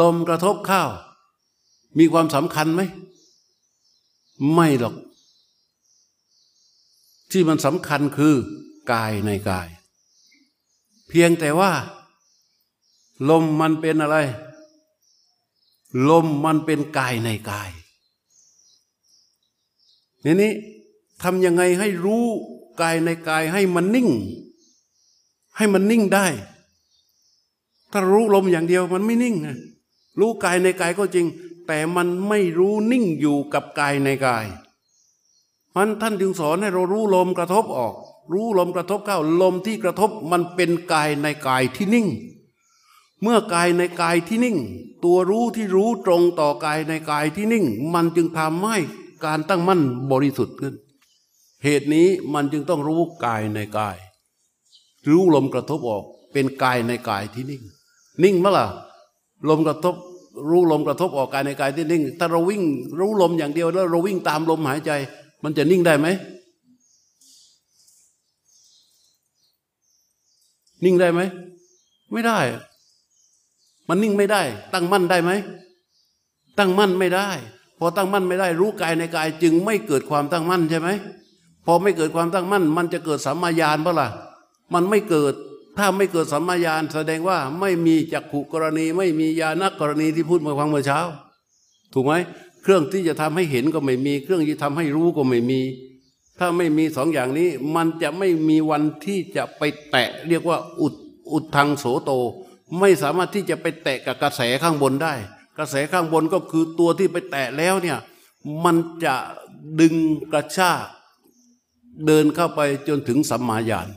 ลมกระทบเข้ามีความสำคัญไหม ไม่หรอก ที่มันสำคัญคือกายในกาย เพียงแต่ว่า ลมมันเป็นอะไร ลมมันเป็นกายในกายนี่นี้ ทำยังไงให้รู้กายในกายให้มันนิ่ง ให้มันนิ่งได้ ถ้ารู้ลมอย่างเดียวมันไม่นิ่งนะรู้กายในกายก็จริง แต่มันไม่รู้นิ่งอยู่กับกายในกายมันท่านจึงสอนให้เรารู้ลมกระทบออก รู้ลมกระทบเข้าลมที่กระทบมันเป็นกายในกายที่นิ่ง เมื่อกายในกายที่นิ่ง ตัวรู้ที่รู้ตรงต่อกายในกายที่นิ่ง มันจึงทำให้การตั้งมั่นบริสุทธิ์ขึ้น เหตุนี้มันจึงต้องรู้กายในกาย รู้ลมกระทบออกเป็นกายในกายที่นิ่ง นิ่งเมื่อล่ะลมกระทบรู้ลมกระทบออกกายในกายที่นิ่ง ถ้าเราวิ่งรู้ลมอย่างเดียวแล้วเราวิ่งตามลมหายใจ มันจะนิ่งได้ไหม นิ่งได้ไหม ไม่ได้ มันนิ่งไม่ได้ ตั้งมั่นได้ไหม ตั้งมั่นไม่ได้ พอตั้งมั่นไม่ได้ รู้กายในกายจึงไม่เกิดความตั้งมั่นใช่ไหม พอไม่เกิดความตั้งมั่น มันจะเกิดสัมมาญาณเปล่ามันไม่เกิด ถ้าไม่เกิดสัมมาญาณแสดงว่าไม่มีจักขุกรณี ไม่มีญาณกรณีที่พูดมาฟังเมื่อเช้า ถูกไหมเครื่องที่จะทำให้เห็นก็ไม่มี เครื่องที่ทำให้รู้ก็ไม่มี ถ้าไม่มีสองอย่างนี้ มันจะไม่มีวันที่จะไปแตะ เรียกว่าอุดอุดทางโสโต ไม่สามารถที่จะไปแตะกับกระแสข้างบนได้ กระแสข้างบนก็คือตัวที่ไปแตะแล้วเนี่ยมันจะดึงกระชาก เดินเข้าไปจนถึงสัมมาญาณ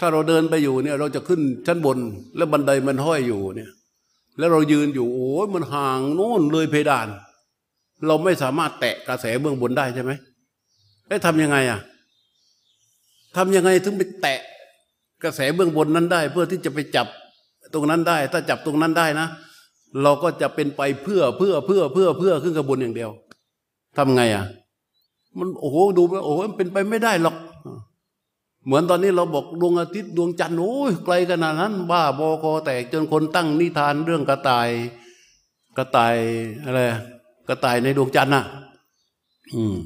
ถ้าเราเดินไปอยู่เนี่ยเราจะขึ้นชั้นบนแล้วบันไดมันห้อยอยู่เนี่ยแล้วเรายืนอยู่โอ้ยมันห่างโน่นเลยเพดาน เราไม่สามารถแตะกระแสเบื้องบนได้ใช่ไหมได้ทำยังไงอะทำยังไงถึงไปแตะกระแสเบื้องบนนั้นได้ เพื่อที่จะไปจับตรงนั้นได้ ถ้าจับตรงนั้นได้นะ เราก็จะเป็นไปเพื่อเพื่อเพื่อเพื่อเพื่อขึ้นกระบวนอย่างเดียว ทำไงอะ มันโอ้โหดูโอ้โหมันเป็นไปไม่ได้หรอก เหมือนตอนนี้เราบอกดวงอาทิตย์ดวงจันทร์โอ้ยไกลขนาดนั้น บ้าบอคอแตกจนคนตั้งนิทานเรื่องกระต่าย กระต่ายอะไรกระต่ายในดวงจันทร์น่ะ อืม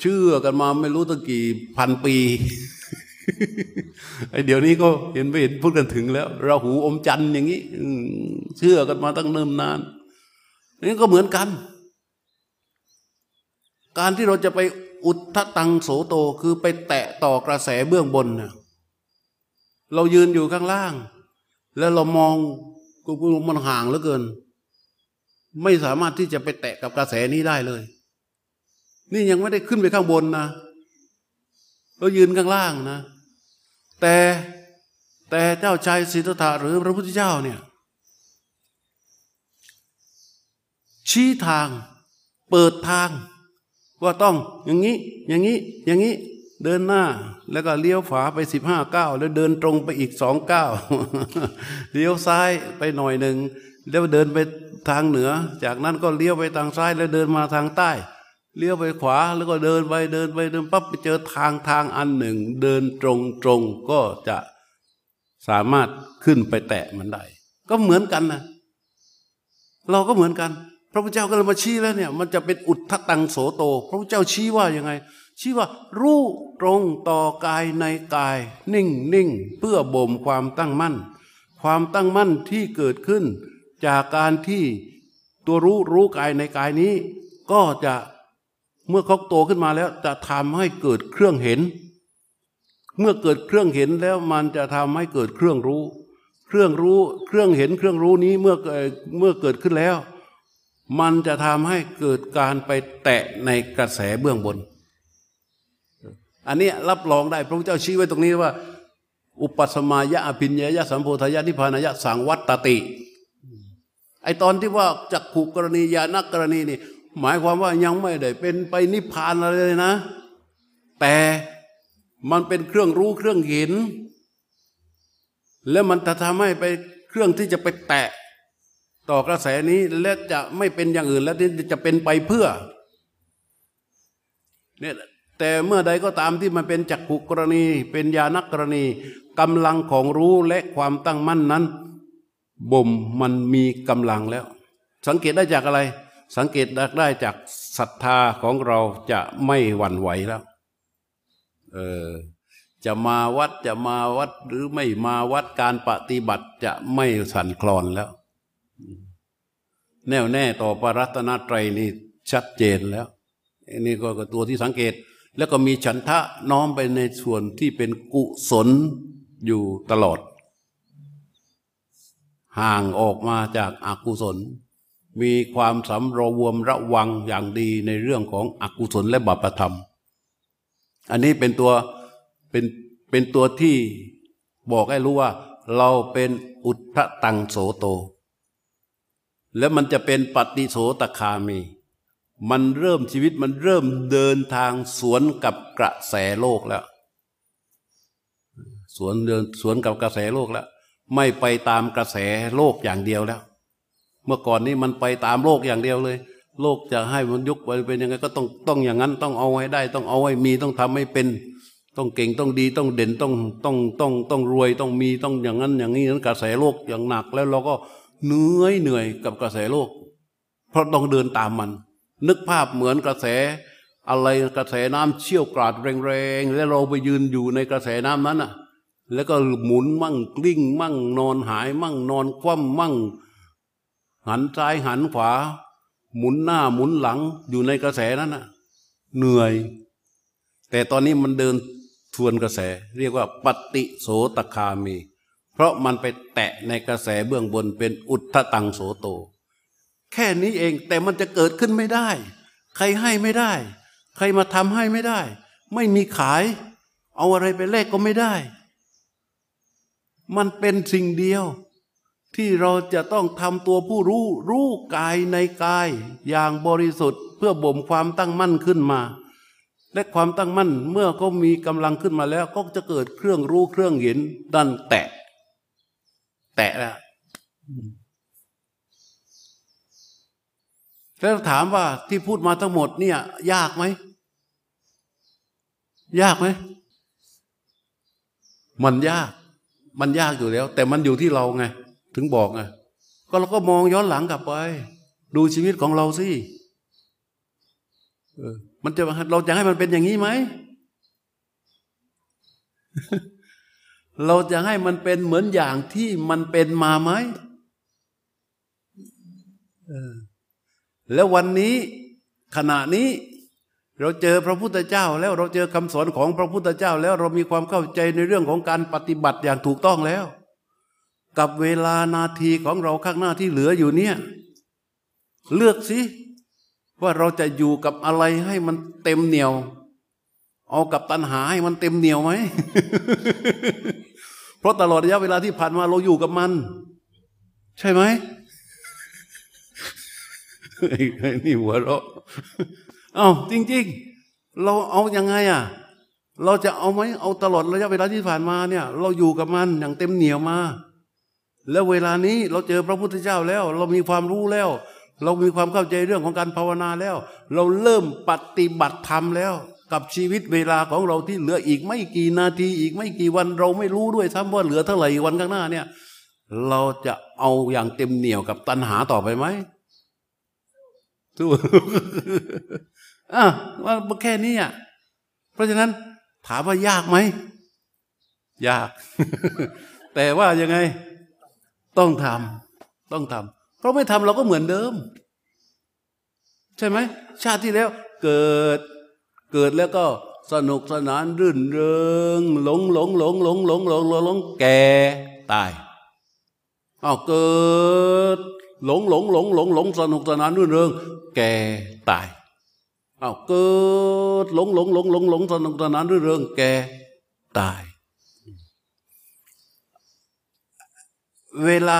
เชื่อกันมาไม่รู้ตั้งกี่พันปีไอเดี๋ยวนี้ก็เห็นไม่เห็นพูดกันถึงแล้วราหูอมจันทร์อย่างนี้เชื่อกันมาตั้งเนิ่มนานนี่ก็เหมือนกัน การที่เราจะไปอุทธตังโสโตคือไปแตะต่อกระแสเบื้องบนเนี่ยเรายืนอยู่ข้างล่าง แล้วเรามองกูมันห่างเหลือเกิน ไม่สามารถที่จะไปแตะกับกระแสนี้ได้เลย นี่ยังไม่ได้ขึ้นไปข้างบนนะเรายืนข้างล่างนะ แต่แต่เจ้าชายสิทธัตถะหรือพระพุทธเจ้าเนี่ย ชี้ทาง เปิดทาง ว่าต้องอย่างนี้ อย่างนี้ อย่างนี้ เดินหน้า แล้วก็เลี้ยวฝาไปสิบห้าก้าวแล้วเดินตรงไปอีกสองก้าวเลี้ยวซ้ายไปหน่อยหนึ่งแล้วเดินไปทางเหนือ จากนั้นก็เลี้ยวไปทางซ้ายแล้วเดินมาทางใต้เลี้ยวไปขวาแล้วก็เดินไปเดินไปเดินปั๊บไปเจอทางทางอันหนึ่ง เดินตรงตรงก็จะสามารถขึ้นไปแตะมันได้ก็เหมือนกันนะเราก็เหมือนกัน พระพุทธเจ้าก็เลยมาชี้แล้วเนี่ย มันจะเป็นอุทธตังโสโต พระพุทธเจ้าชี้ว่ายังไง ชี้ว่า รู้ตรงต่อกายในกาย นิ่งนิ่งเพื่อบ่มความตั้งมั่น ความตั้งมั่นที่เกิดขึ้น จากการที่ตัวรู้รู้กายในกายนี้ ก็จะเมื่อเขาโตขึ้นมาแล้วจะทำให้เกิดเครื่องเห็น เมื่อเกิดเครื่องเห็นแล้วมันจะทำให้เกิดเครื่องรู้ เครื่องรู้เครื่องเห็นเครื่องรู้นี้เมื่อเมื่อเกิดขึ้นแล้ว มันจะทำให้เกิดการไปแตะในกระแสเบื้องบน อันนี้รับรองได้พระพุทธเจ้าชี้ไว้ตรงนี้ว่า อุปสมายะอภิญญายะสัมโพธายะนิพพานายะสังวัตติไอตอนที่ว่าจักขุกรณียานักกรณีนี่ หมายความว่ายังไม่ได้เป็นไปนิพพานอะไรเลยนะ แต่มันเป็นเครื่องรู้เครื่องเห็น แล้วมันจะทำให้ไปเครื่องที่จะไปแตะ ต่อกระแสนี้และจะไม่เป็นอย่างอื่นแล้วที่จะเป็นไปเพื่อเนี่ยแต่เมื่อใดก็ตามที่มันเป็นจักขุกรณี เป็นญาณกรณีกำลังของรู้และความตั้งมั่นนั้นบ่มมันมีกำลังแล้ว สังเกตได้จากอะไร สังเกตได้จากศรัทธาของเราจะไม่หวั่นไหวแล้วเออจะมาวัดจะมาวัดหรือไม่มาวัดการปฏิบัติจะไม่สั่นคลอนแล้ว แน่วแน่ต่อปรัตนตรัยนี่ชัดเจนแล้วอันนี้ก็ตัวที่สังเกต แล้วก็มีฉันทะน้อมไปในส่วนที่เป็นกุศลอยู่ตลอด ห่างออกมาจากอากุศล มีความสำรวมระวังอย่างดีในเรื่องของอกุศลและบาปธรรม อันนี้เป็นตัวเป็นเป็นตัวที่บอกให้รู้ว่า เราเป็นอุทธตังโสโต แล้วมันจะเป็นปฏิโสตคามี มันเริ่มชีวิตมันเริ่มเดินทางสวนกับกระแสโลกแล้ว สวนเดินสวนกับกระแสโลกแล้ว ไม่ไปตามกระแสโลกอย่างเดียวแล้ว เมื่อก่อนนี้มันไปตามโลกอย่างเดียวเลย โลกจะให้มันยุกไปเป็นยังไงก็ต้องต้องอย่างนั้นต้องเอาให้ได้ ต้องเอาให้มีต้องทำให้เป็นต้องเก่งต้องดีต้องเด่นต้องต้องต้องต้องรวยต้องมีต้องอย่างนั้นอย่างนี้นั้นกระแสโลกอย่างหนักแล้วเราก็ เหนื่อยเหนื่อยกับกระแสโลก เพราะต้องเดินตามมัน นึกภาพเหมือนกระแส อะไรกระแสน้ำเชี่ยวกราดแรงๆแล้วเราไปยืนอยู่ในกระแสน้ำนั้นอะ แล้วก็หมุนมั่งกลิ้ง มั่งนอนหาย มั่งนอนคว่ำมั่ง หันซ้ายหันขวา หมุนหน้าหมุนหลังอยู่ในกระแสนั้นน่ะ เหนื่อย แต่ตอนนี้มันเดินทวนกระแส เรียกว่าปฏิโสตคามี เพราะมันไปแตะในกระแสเบื้องบนเป็นอุทธตังโสโต แค่นี้เองแต่มันจะเกิดขึ้นไม่ได้ ใครให้ไม่ได้ ใครมาทำให้ไม่ได้ ไม่มีขาย เอาอะไรไปแลกก็ไม่ได้ มันเป็นสิ่งเดียว ที่เราจะต้องทำตัวผู้รู้ รู้กายในกาย อย่างบริสุทธิ์ เพื่อบ่มความตั้งมั่นขึ้นมาและความตั้งมั่นเมื่อเขามีกำลังขึ้นมาแล้วก็จะเกิดเครื่องรู้เครื่องเห็นดันแตะ แตะแล้วแล้วถามว่าที่พูดมาทั้งหมดเนี่ย ยากไหม ยากไหม มันยาก มันยากอยู่แล้ว แต่มันอยู่ที่เราไง ถึงบอกไงก็เราก็มองย้อนหลังกลับไป ดูชีวิตของเราสิมันจะเราจะให้มันเป็นอย่างนี้ไหม เราจะให้มันเป็นเหมือนอย่างที่มันเป็นมาไหมแล้ววันนี้ขณะนี้เราเจอพระพุทธเจ้า แล้วเราเจอคำสอนของพระพุทธเจ้า แล้วเรามีความเข้าใจในเรื่องของการปฏิบัติอย่างถูกต้องแล้ว กับเวลานาทีของเราข้างหน้าที่เหลืออยู่เนี่ย เลือกสิว่าเราจะอยู่กับอะไรให้มันเต็มเหนียว เอากับตัณหาให้มันเต็มเหนียวไหม เพราะตลอดระยะเวลาที่ผ่านมาเราอยู่กับมัน ใช่ไหมไอนี่หัวเราะเอา้าจริง ๆ เราเอาอยัางไงอะ เราจะเอาไหมเอาตลอดระยะเวลาที่ผ่านมาเนี่ย เราอยู่กับมันอย่างเต็มเหนียวมา แล้วเวลานี้เราเจอพระพุทธเจ้าแล้ว เรามีความรู้แล้ว เรามีความเข้าใจเรื่องของการภาวนาแล้ว เราเริ่มปฏิบัติธรรมแล้ว กับชีวิตเวลาของเราที่เหลืออีกไม่กี่นาทีอีกไม่กี่วันเราไม่รู้ด้วยซ้ำว่าเหลือเท่าไหร่วันข้างหน้าเนี่ย เราจะเอาอย่างเต็มเหนี่ยวกับตัณหาต่อไปไหมสู้อะว่าแค่นี้อะเพราะฉะนั้นถามว่ายากไหมยาก แต่ว่ายังไง ต้องทำต้องทำเพราะไม่ทำเราก็เหมือนเดิม ใช่ไหมชาติที่แล้วเกิด เกิดแล้วก็สนุกสนานรื่นเริงหลงหลงหลงหลงหลงหลงหลงหลงแก่ตายอ้าวเกิด หลงหลงหลงหลงหลงสนุกสนานรื่นเริง แก่ตายอ้าวเกิด หลงหลงหลงหลงหลงสนุกสนานรื่นเริง แก่ตาย เวลา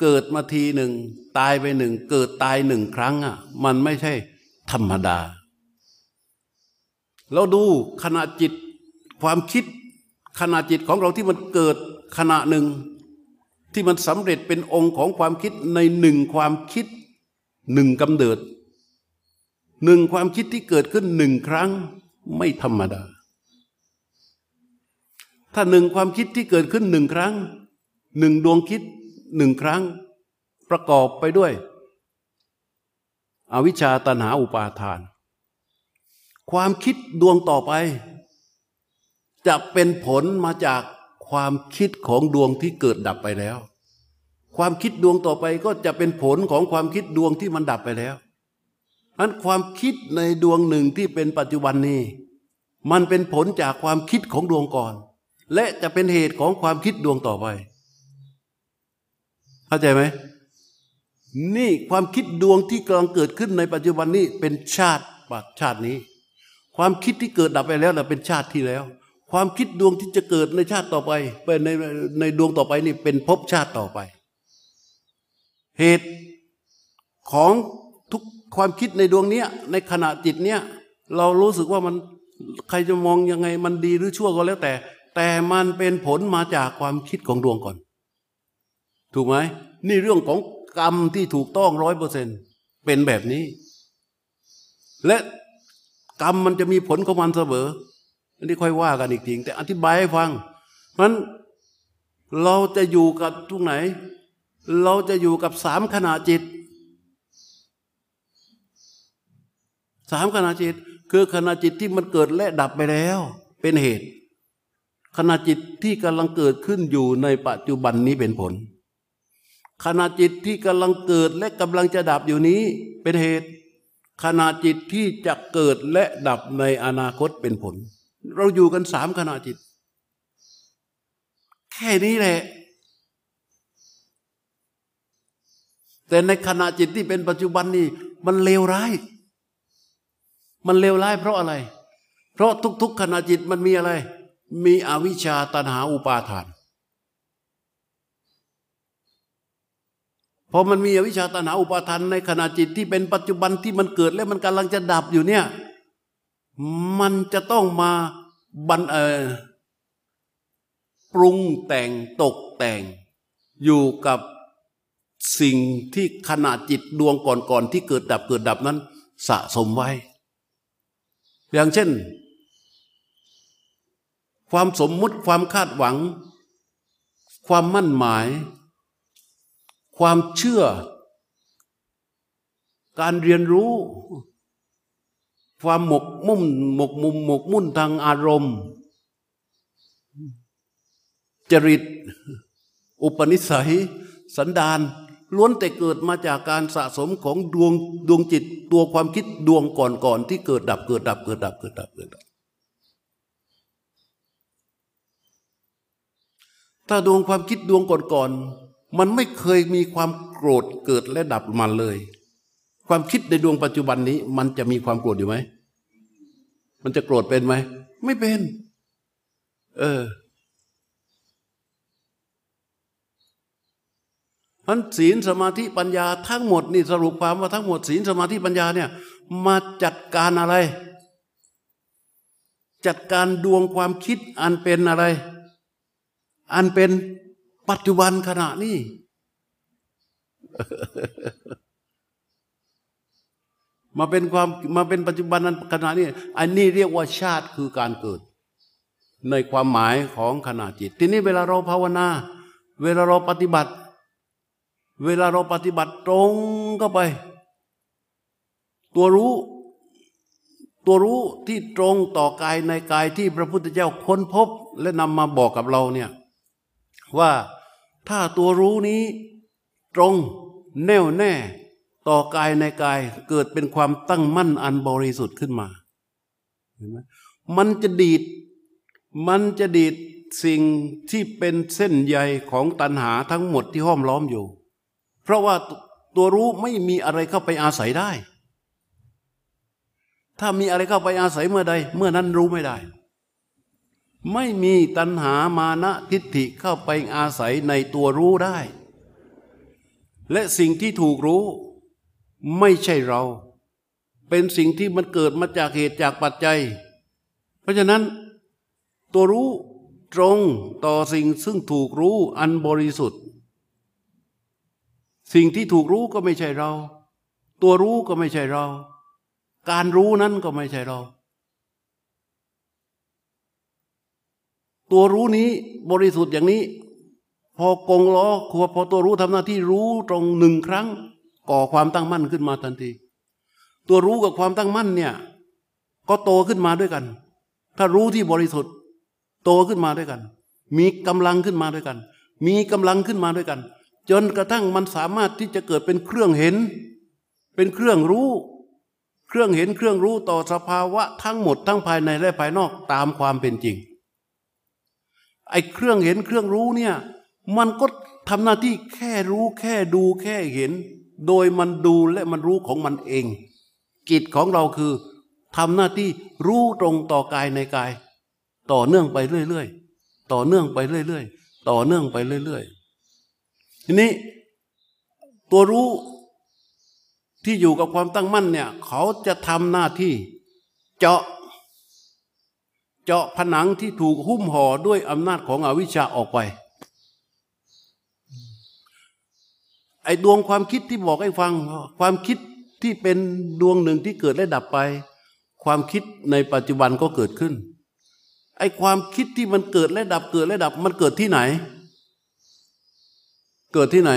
เกิดมาทีหนึ่ง ตายไปหนึ่ง เกิดตายหนึ่งครั้งอะมันไม่ใช่ธรรมดา เราดูขณะจิตความคิดขณะจิตของเราที่มันเกิดขณะหนึ่ง ที่มันสำเร็จเป็นองค์ของความคิดในหนึ่งความคิดหนึ่งกำเนิดหนึ่งความคิดที่เกิดขึ้นหนึ่งครั้งไม่ธรรมดา ถ้าหนึ่งความคิดที่เกิดขึ้นหนึ่งครั้งหนึ่งดวงคิดหนึ่งครั้ง ประกอบไปด้วย อวิชชาตันหาอุปาทาน ความคิดดวงต่อไป จะเป็นผลมาจากความคิดของดวงที่เกิดดับไปแล้ว ความคิดดวงต่อไปก็จะเป็นผลของความคิดดวงที่มันดับไปแล้วนั้นความคิดในดวงหนึ่งที่เป็นปัจจุบันนี้ มันเป็นผลจากความคิดของดวงก่อน และจะเป็นเหตุของความคิดดวงต่อไปเข้าใจไหมนี่ความคิดดวงที่กำลังเกิดขึ้นในปัจจุบันนี้เป็นชาติปัจชาตินี้ ความคิดที่เกิดดับไปแล้วนะเป็นชาติที่แล้ว ความคิดดวงที่จะเกิดในชาติต่อไปเป็นในในดวงต่อไปนี่เป็นภพชาติต่อไป เหตุของทุกความคิดในดวงเนี้ยในขณะจิตเนี้ยเรารู้สึกว่ามันใครจะมองยังไงมันดีหรือชั่วก็แล้วแต่ แต่มันเป็นผลมาจากความคิดของดวงก่อน ถูกไหมนี่เรื่องของกรรมที่ถูกต้องร้อยเปอร์เซ็นเป็นแบบนี้ และ กรรมมันจะมีผลของมันเสมออันนี้ค่อยว่ากันอีกทีแต่อธิบายให้ฟังมันเราจะอยู่กับทุกไหน เราจะอยู่กับสามขณะจิตสามขณะจิต คือขณะจิตที่มันเกิดและดับไปแล้ว เป็นเหตุ ขณะจิตที่กำลังเกิดขึ้นอยู่ในปัจจุบันนี้เป็นผล ขณะจิตที่กำลังเกิดและกำลังจะดับอยู่นี้เป็นเหตุ ขณะจิตที่จะเกิดและดับในอนาคตเป็นผล เราอยู่กันสามขณะจิต แค่นี้แหละ แต่ในขณะจิตที่เป็นปัจจุบันนี่มันเลวร้าย มันเลวร้ายเพราะอะไร เพราะทุก ๆ ขณะจิตมันมีอะไร มีอวิชชาตันหาอุปาทานพ อมันมีอวิชชาตัณหาอุปาทานในขณะจิตที่เป็นปัจจุบันที่มันเกิดและมันกำลังจะดับอยู่เนี่ย มันจะต้องมาบันเออปรุงแต่งตกแต่ง อยู่กับสิ่งที่ขณะจิตดวงก่อนๆที่เกิดดับเกิดดับนั้น สะสมไว้ อย่างเช่น ความสมมุติความคาดหวัง ความมั่นหมาย ความเชื่อ การเรียนรู้ ความหมกมุ่มหมกมุมหมกมุ่นทางอารมณ์ จริต อุปนิสัย สันดานล้วนแต่เกิดมาจากการสะสมของดวงดวงจิตตัวความคิดดวงก่อนๆที่เกิดดับเกิดดับเกิดดับเกิดดับเกิดดับถ้าดวงความคิดดวงก่อนๆ มันไม่เคยมีความโกรธเกิดและดับมาเลย ความคิดในดวงปัจจุบันนี้ มันจะมีความโกรธอยู่ไหม มันจะโกรธเป็นไหม ไม่เป็น เออพันศีลสมาธิปัญญาทั้งหมดนี่สรุปความว่าทั้งหมดศีลสมาธิปัญญาเนี่ยมาจัดการอะไร จัดการดวงความคิดอันเป็นอะไร อันเป็น ปัจจุบันขณะนี้ มาเป็นความมาเป็นปัจจุบันนั้นขณะนี้ อันนี้เรียกว่าชาติคือการเกิด ในความหมายของขณะจิต ทีนี้เวลาเราภาวนา เวลาเราปฏิบัติ เวลาเราปฏิบัติตรงเข้าไป ตัวรู้ตัวรู้ที่ตรงต่อกายในกายที่พระพุทธเจ้าค้นพบและนำมาบอกกับเราเนี่ยว่า ถ้าตัวรู้นี้ ตรงแน่วแน่ ต่อกายในกายเกิดเป็นความตั้งมั่นอันบริสุทธิ์ขึ้นมาเห็นไหมมันจะดีด มันจะดีดสิ่งที่เป็นเส้นใยของตัณหาทั้งหมดที่ห้อมล้อมอยู่ เพราะว่าตัวรู้ไม่มีอะไรเข้าไปอาศัยได้ ถ้ามีอะไรเข้าไปอาศัยเมื่อใด เมื่อนั้นรู้ไม่ได้ ไม่มีตัณหามานะทิฏฐิเข้าไปอาศัยในตัวรู้ได้ และสิ่งที่ถูกรู้ไม่ใช่เรา เป็นสิ่งที่มันเกิดมาจากเหตุจากปัจจัย เพราะฉะนั้น ตัวรู้ตรงต่อสิ่งซึ่งถูกรู้อันบริสุทธิ์ สิ่งที่ถูกรู้ก็ไม่ใช่เรา ตัวรู้ก็ไม่ใช่เรา การรู้นั้นก็ไม่ใช่เรา ตัวรู้นี้บริสุทธิ์อย่างนี้ พอกงล้อคัวพอตัวรู้ทำหน้าที่รู้ตรงหนึ่งครั้ง ก่อความตั้งมั่นขึ้นมาทันที ตัวรู้กับความตั้งมั่นเนี่ย ก็โตขึ้นมาด้วยกัน ถ้ารู้ที่บริสุทธิ์ โตขึ้นมาด้วยกัน มีกำลังขึ้นมาด้วยกัน มีกำลังขึ้นมาด้วยกัน จนกระทั่งมันสามารถที่จะเกิดเป็นเครื่องเห็น เป็นเครื่องรู้ เครื่องเห็นเครื่องรู้ต่อสภาวะทั้งหมดทั้งภายในและภายนอกตามความเป็นจริง ไอ้เครื่องเห็นเครื่องรู้เนี่ย มันก็ทำหน้าที่แค่รู้แค่ดูแค่เห็น โดยมันดูและมันรู้ของมันเอง กิจของเราคือทำหน้าที่รู้ตรงต่อกายในกาย ต่อเนื่องไปเรื่อยๆต่อเนื่องไปเรื่อยๆต่อเนื่องไปเรื่อยๆทีนี้ ตัวรู้ที่อยู่กับความตั้งมั่นเนี่ย เขาจะทำหน้าที่เจาะ เจาะผนังที่ถูกหุ้มห่อด้วยอำนาจของอวิชชาออกไป ไอ้ดวงความคิดที่บอกให้ฟัง ความคิดที่เป็นดวงหนึ่งที่เกิดและดับไป ความคิดในปัจจุบันก็เกิดขึ้น ไอ้ความคิดที่มันเกิดและดับเกิดและดับมันเกิดที่ไหน เกิดที่ไหน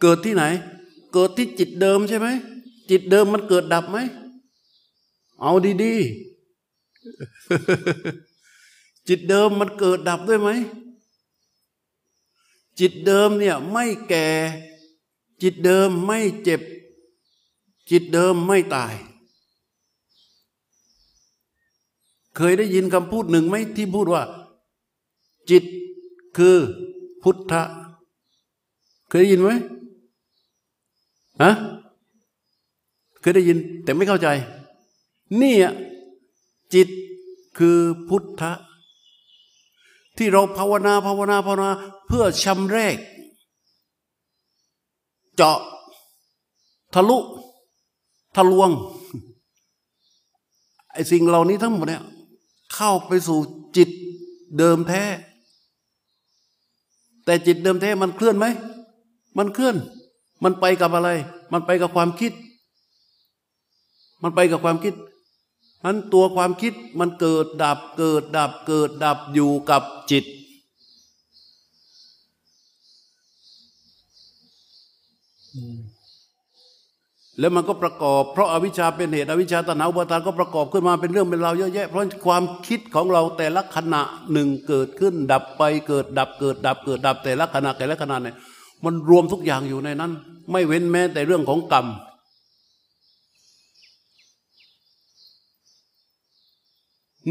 เกิดที่ไหน เกิดที่จิตเดิมใช่ไหมจิตเดิมมันเกิดดับไหม เอาดีๆ จิตเดิมมันเกิดดับด้วยไหม จิตเดิมเนี่ยไม่แก่ จิตเดิมไม่เจ็บ จิตเดิมไม่ตาย เคยได้ยินคำพูดหนึ่งไหมที่พูดว่า จิตคือพุทธะ เคยได้ยินไหมฮะเคยได้ยินแต่ไม่เข้าใจ นี่อะ จิตคือพุทธะ ที่เราภาวนาภาวนาภาวนาเพื่อชำแรก เจาะ ทะลุ ทะลวงไอ้สิ่งเหล่านี้ทั้งหมดเนี่ยเข้าไปสู่จิตเดิมแท้ แต่จิตเดิมแท้มันเคลื่อนไหม มันเคลื่อน มันไปกับอะไร มันไปกับความคิด มันไปกับความคิด นั้นตัวความคิดมันเกิดดับเกิดดับเกิดดับอยู่กับจิต แล้วมันก็ประกอบ เพราะอาวิชชาเป็นเหตุอวิชชาตนาอุปทานก็ประกอบขึ้นมาเป็นเรื่องเป็นราวเยอะแยะ เพราะความคิดของเราแต่ละขณะหนึ่งเกิดขึ้น ดับไปเกิดดับเกิดดับเกิดดับแต่ละขณะแต่ละขณะเนี่ยมันรวมทุกอย่างอยู่ในนั้น ไม่เว้นแม้แต่เรื่องของกรรม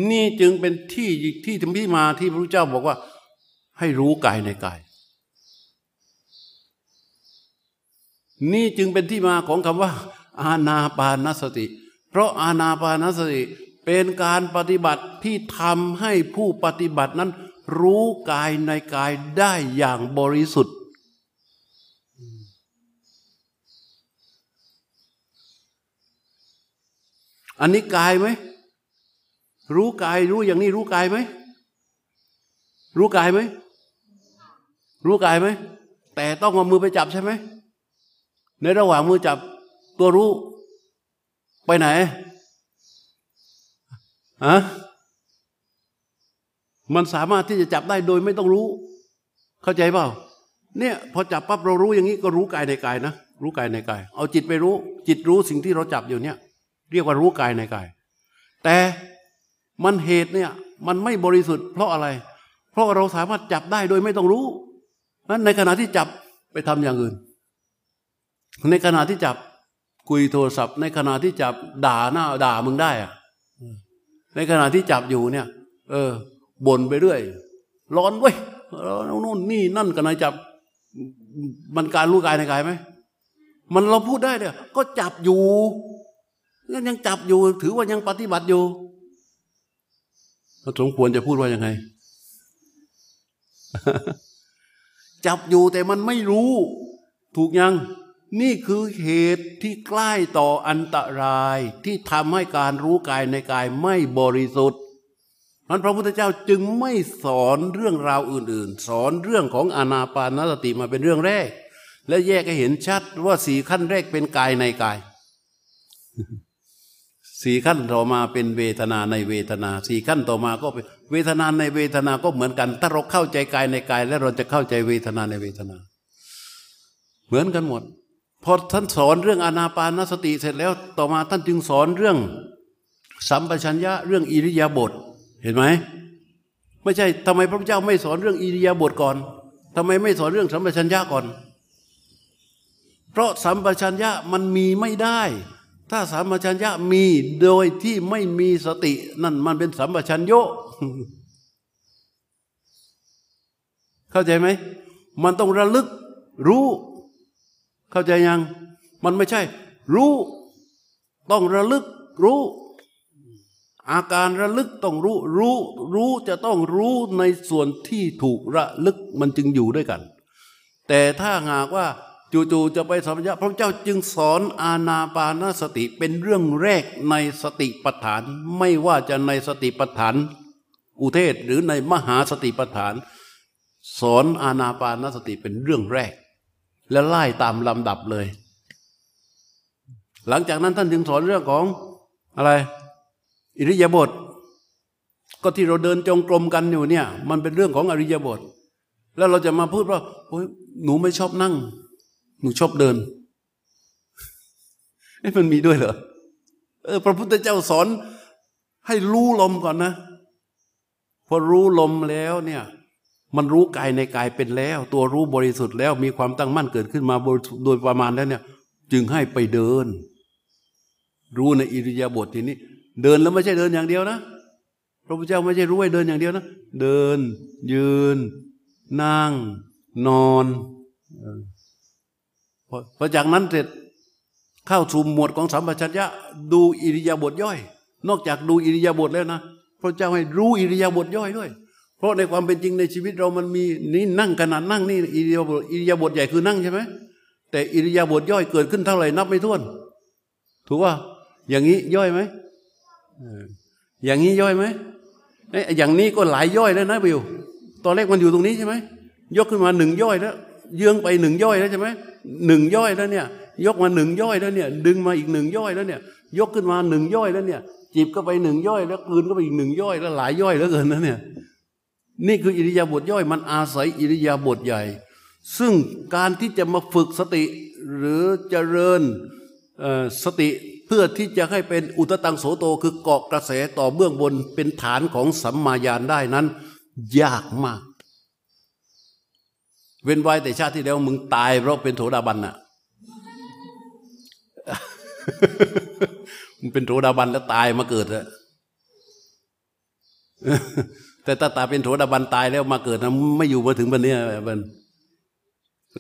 นี่จึงเป็นที่ที่ที่มาที่พระพุทธเจ้าบอกว่า ให้รู้กายในกาย นี่จึงเป็นที่มาของคำว่า อาณาปานสติ เพราะอาณาปานสติเป็นการปฏิบัติที่ทำให้ผู้ปฏิบัตินั้น รู้กายในกายได้อย่างบริสุทธิ์ อันนี้กายไหม รู้กายรู้อย่างนี้รู้กายไหมรู้กายไหมรู้กายไหมแต่ต้องเอามือไปจับใช่ไหมในระหว่างมือจับตัวรู้ ไปไหนฮะมันสามารถที่จะจับได้โดยไม่ต้องรู้ เข้าใจเปล่า เนี่ยพอจับปั๊บเรารู้อย่างนี้ก็รู้กายในกายนะรู้กายในกาย เอาจิตไปรู้ จิตรู้สิ่งที่เราจับอยู่เนี่ย เรียกว่ารู้กายในกาย แต่ มันเหตุเนี่ยมันไม่บริสุทธิ์เพราะอะไร เพราะเราสามารถจับได้โดยไม่ต้องรู้นั้นในขณะที่จับไปทำอย่างอื่น ในขณะที่จับคุยโทรศัพท์ ในขณะที่จับด่าหน้าด่ามึงได้อะในขณะที่จับอยู่เนี่ย เออบ่นไปเรื่อย ร้อนเว้ยร้อนู่นนี่นั่นกันนจับ มันการรู้กายในกายไหมมันเราพูดได้เนี่ยก็จับอยู่ยังจับอยู่ ถือว่ายังปฏิบัติอยู่ สมควรจะพูดว่ายังไง จับอยู่แต่มันไม่รู้ ถูกยัง นี่คือเหตุที่ใกล้ต่ออันตรายที่ทำให้การรู้กายในกายไม่บริสุทธิ์นั้นพระพุทธเจ้าจึงไม่สอนเรื่องราวอื่น ๆ สอนเรื่องของอนาปานสติมาเป็นเรื่องแรก และแยกให้เห็นชัดว่าสี่ขั้นแรกเป็นกายในกาย สี่ขั้นต่อมาเป็นเวทนาในเวทนาสี่ขั้นต่อมาก็เป็นเวทนาในเวทนาก็เหมือนกัน ถ้าเราเข้าใจกายในกาย แล้วเราจะเข้าใจเวทนาในเวทนา เหมือนกันหมดพอท่านสอนเรื่องอนาปานสติเสร็จแล้วต่อมาท่านจึงสอนเรื่อง สัมปชัญญะเรื่องอิริยาบถเห็นไหมไม่ใช่ทำไมพระพุทธเจ้าไม่สอนเรื่องอิริยาบถก่อนทำไมไม่สอนเรื่องสัมปชัญญะก่อน เพราะสัมปชัญญะมันมีไม่ได้ ถ้าสัมปชัญญะมีโดยที่ไม่มีสติ นั่นมันเป็นสัมปชัญโยเข้าใจไหม มันต้องระลึกรู้ เข้าใจยัง มันไม่ใช่ รู้ ต้องระลึกรู้ อาการระลึกต้องรู้ รู้ รู้จะต้องรู้ในส่วนที่ถูกระลึกมันจึงอยู่ด้วยกัน แต่ถ้าหากว่า จู่ๆจะไปสัมปชัญญะพระเจ้าจึงสอนอาณาปานสติเป็นเรื่องแรกในสติปัฏฐาน ไม่ว่าจะในสติปัฏฐาน อุเทศหรือในมหาสติปัฏฐาน สอนอาณาปานสติเป็นเรื่องแรก และไล่ตามลำดับเลย หลังจากนั้นท่านจึงสอนเรื่องของอะไร อิริยาบถก็ที่เราเดินจงกรมกันอยู่เนี่ย มันเป็นเรื่องของอริยบท แล้วเราจะมาพูดว่าโอ้ยหนูไม่ชอบนั่ง หนูชอบเดินไอ้มันมีด้วยเหรอเออ พระพุทธเจ้าสอน ให้รู้ลมก่อนนะพอรู้ลมแล้วเนี่ย มันรู้กายในกายเป็นแล้ว ตัวรู้บริสุทธิ์แล้วมีความตั้งมั่นเกิดขึ้นมาโดยประมาณแล้วเนี่ย จึงให้ไปเดิน รู้ในอิริยาบถทีนี้ เดินแล้วไม่ใช่เดินอย่างเดียวนะพระพุทธเจ้าไม่ใช่รู้ไว้เดินอย่างเดียวนะเดิน ยืน นั่ง นอน พอจากนั้นเสร็จเข้าสู่หมวดของสัมปชัญญะดูอิริยาบถย่อย นอกจากดูอิริยาบถแล้วนะพระเจ้าให้รู้อิริยาบถย่อยด้วย เพราะในความเป็นจริงในชีวิตเรามันมีนี่นั่งขนาดนั่งนี่อิริยาบถอิริยาบถใหญ่คือนั่งใช่ไหมแต่อิริยาบถย่อยเกิดขึ้นเท่าไหร่นับไม่ถ้วน ถูกว่าอย่างนี้ย่อยไหมอย่างนี้ย่อยไหมอย่างนี้ก็หลายย่อยแล้วนะบิวตอนแรกมันอยู่ตรงนี้ใช่ไหมยกขึ้นมาหนึ่งย่อยแล้ว เยื้องไปหนึ่งย่อยแล้วใช่ไหมหนึ่งย่อยแล้วเนี่ย ยกมาหนึ่งย่อยแล้วเนี่ย ดึงมาอีกหนึ่งย่อยแล้วเนี่ย ยกขึ้นมาหนึ่งย่อยแล้วเนี่ยจีบก็ไปหนึ่งย่อย แล้วคืนก็ไปอีกหนึ่งย่อยแล้วหลายย่อยแล้วเกินนะเนี่ยนี่คืออิริยาบถย่อยมันอาศัยอิริยาบถใหญ่ ซึ่งการที่จะมาฝึกสติหรือเจริญสติเพื่อที่จะให้เป็นอุตตังโสโตคือเกาะกระแสต่อเบื้องบนเป็นฐานของสัมมาญาณได้นั้น ยากมาก เว้นไว้แต่ชาติที่แล้วมึงตายเพราะเป็นโถดาบันน่ะมึงเป็นโถดาบันแล้วตายมาเกิดอะแต่ถ้าตาเป็นโถดาบันตายแล้วมาเกิดนะไม่อยู่มาถึงวันนี้มัน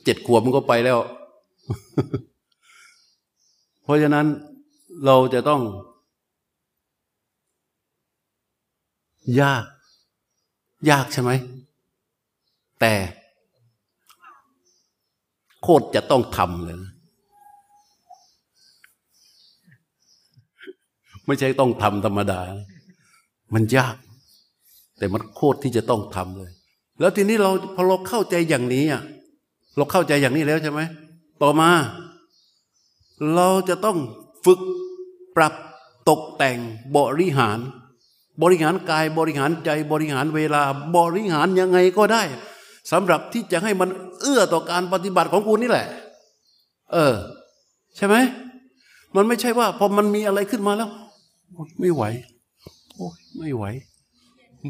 เจ็ดขวบมันก็ไปแล้ว เพราะฉะนั้นเราจะต้อง ยาก ยากใช่ไหม แต่ โคตรจะต้องทำเลยไม่ใช่ต้องทำธรรมดา มันยาก แต่มันโคตรที่จะต้องทำเลย แล้วทีนี้เราพอเราเข้าใจอย่างนี้อะเราเข้าใจอย่างนี้แล้วใช่ไหมต่อมา เราจะต้องฝึกปรับตกแต่งบริหาร บริหารกายบริหารใจบริหารเวลา บริหารยังไงก็ได้ สำหรับที่จะให้มันเอื้อต่อการปฏิบัติของคุณนี่แหละ เออ ใช่ไหมมันไม่ใช่ว่า พอมันมีอะไรขึ้นมาแล้วไม่ไหวโอ้ยไม่ไหว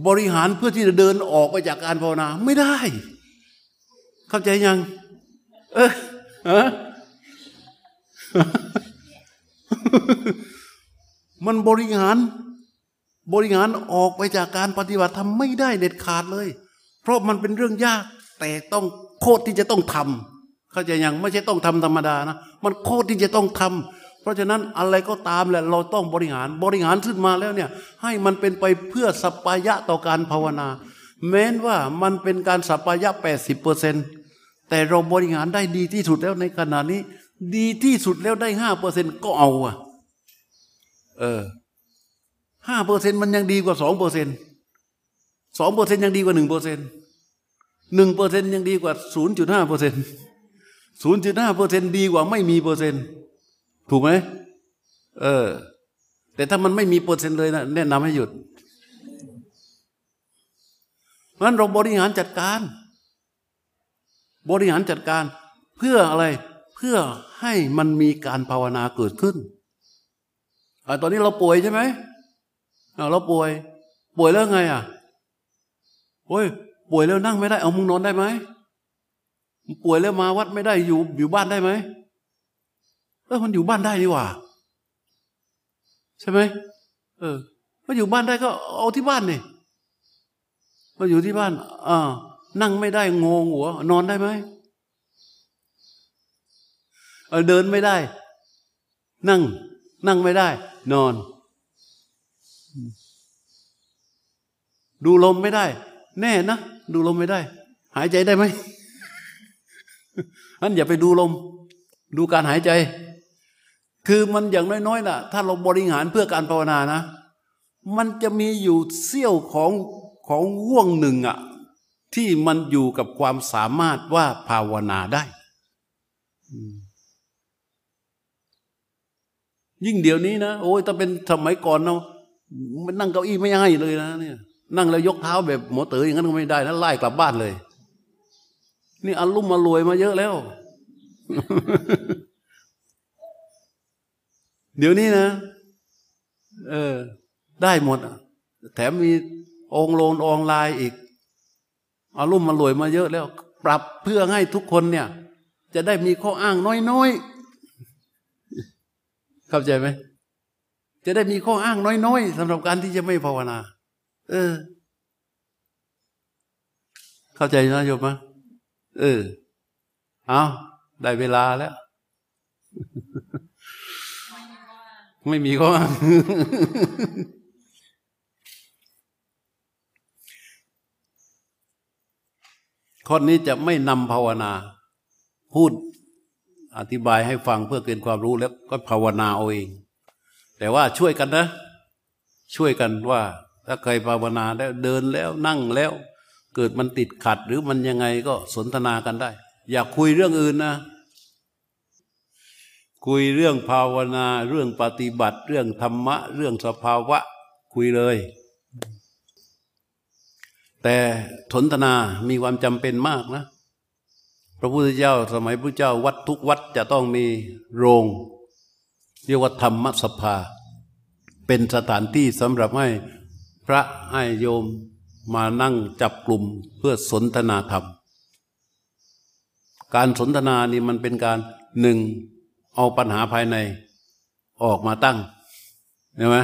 บริหารเพื่อที่จะเดินออกไปจากการภาวนาไม่ได้ เข้าใจยัง เออฮะมันบริหาร บริหารออกไปจากการปฏิบัติทำไม่ได้เด็ดขาดเลย เพราะมันเป็นเรื่องยาก แต่ต้องโคตรที่จะต้องทำเข้าใจยังไม่ใช่ต้องทำธรรมดานะ มันโคตรที่จะต้องทำเพราะฉะนั้นอะไรก็ตามแหละเราต้องบริหารบริหารขึ้นมาแล้วเนี่ยให้มันเป็นไปเพื่อสัปายะต่อการภาวนา แม้นว่ามันเป็นการสัปายะแปดสิบเปอร์เซ็นแต่เราบริหารได้ดีที่สุดแล้วในขณะนี้ ดีที่สุดแล้วได้ห้าเปอร์เซ็นก็เอาอะเออห้าเปอร์เซ็นมันยังดีกว่าสองเปอร์เซ็นต์ สองเปอร์เซ็นยังดีกว่าหนึ่งเปอร์เซ็นหนึ่งเปอร์เซ็นยังดีกว่าศูนย์จุดห้าเปอร์เซ็นศูนย์จุดห้าเปอร์เซ็นดีกว่าไม่มีเปอร์เซ็นถูกไหมเออ แต่ถ้ามันไม่มีเปอร์เซ็นต์เลยนะแนะนำให้หยุดเพราะนั้นเราบริหารจัดการ บริหารจัดการ เพื่ออะไรเพื่อให้มันมีการภาวนาเกิดขึ้นอตอนนี้เราป่วยใช่ไหมเราป่วย ป่วยแล้วไงอะ โอ้ยป่วยแล้วนั่งไม่ได้ เอามุงนอนได้ไหมป่วยแล้วมาวัดไม่ได้อยู่อยู่บ้านได้ไหมเออมันอยู่บ้านได้ดีกว่า ใช่ไหมเออมาอยู่บ้านได้ก็เอาที่บ้านนี่มาอยู่ที่บ้านอ่านั่งไม่ได้งงหัว นอนได้ไหมเออเดินไม่ได้ นั่ง นั่งไม่ได้ นอน ดูลมไม่ได้ แน่นะดูลมไม่ได้ หายใจได้ไหมนั้นอย่าไปดูลม ดูการหายใจ คือมันอย่างน้อยๆนะถ้าเราบริหารเพื่อการภาวนานะ มันจะมีอยู่เสี้ยวของของห่วงหนึ่งอะที่มันอยู่กับความสามารถว่าภาวนาได้ ยิ่งเดี๋ยวนี้นะ โอ้ยถ้าเป็นสมัยก่อนเนาะมันนั่งเก้าอี้ไม่ให้เลยนะเนี่ย นั่งแล้วยกเท้าแบบหมอเต๋ออย่างนั้นก็ไม่ได้นะไล่กลับบ้านเลย นี่อารมณ์มารวยมาเยอะแล้ว เดี๋ยวนี้นะ เออ ได้หมดแถมมีองโลนองลายอีกอารมณ์มารวยมาเยอะแล้ว ปรับเพื่อให้ทุกคนเนี่ย จะได้มีข้ออ้างน้อยๆเข้าใจไหมจะได้มีข้ออ้างน้อยๆสำหรับการที่จะไม่ภาวนา เออ เข้าใจนะโยมไหมเออ เอาได้เวลาแล้ว ไม่มีข้ออ้างข้อนี้จะไม่นำภาวนา พูดอธิบายให้ฟังเพื่อเกินความรู้แล้วก็ภาวนาเอาเอง แต่ว่าช่วยกันนะ ช่วยกันว่า ถ้าใครภาวนาแล้วเดินแล้วนั่งแล้ว เกิดมันติดขัดหรือมันยังไงก็สนทนากันได้ อยากคุยเรื่องอื่นนะ คุยเรื่องภาวนา เรื่องปฏิบัติ เรื่องธรรมะ เรื่องสภาวะ คุยเลย แต่สนทนามีความจำเป็นมากนะ พระพุทธเจ้าสมัยพระเจ้าวัดทุกวัดจะต้องมีโรงเรียกว่าธรรมสภา เป็นสถานที่สำหรับให้ พระให้โยมมานั่งจับกลุ่มเพื่อสนทนาธรรม การสนทนานี่มันเป็นการหนึ่งเอาปัญหาภายในออกมาตั้งเห็นไหม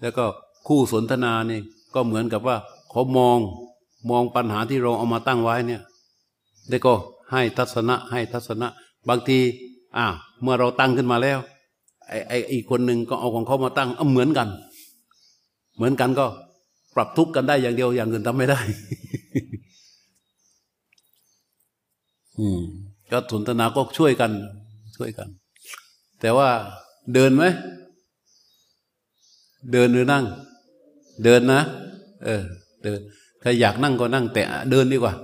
แล้วก็คู่สนทนานี่ก็เหมือนกับว่าเขามองมองปัญหาที่เราเอามาตั้งไว้เนี่ยแล้วก็ให้ทัศนะให้ทัศนะ บางทีอ่าเมื่อเราตั้งขึ้นมาแล้วไอ้ไอ้อีกคนหนึ่งก็เอาของเขามาตั้งเอาเหมือนกัน เหมือนกันก็ปรับทุกข์กันได้อย่างเดียวอย่างอื่นทำไม่ได้ อืมก็สนทนาก็ช่วยกัน ช่วยกัน แต่ว่าเดินไหม เดินหรือนั่งเเดินนะ เออ เดินใครอยากนั่งก็นั่ง แต่เดินดีกว่า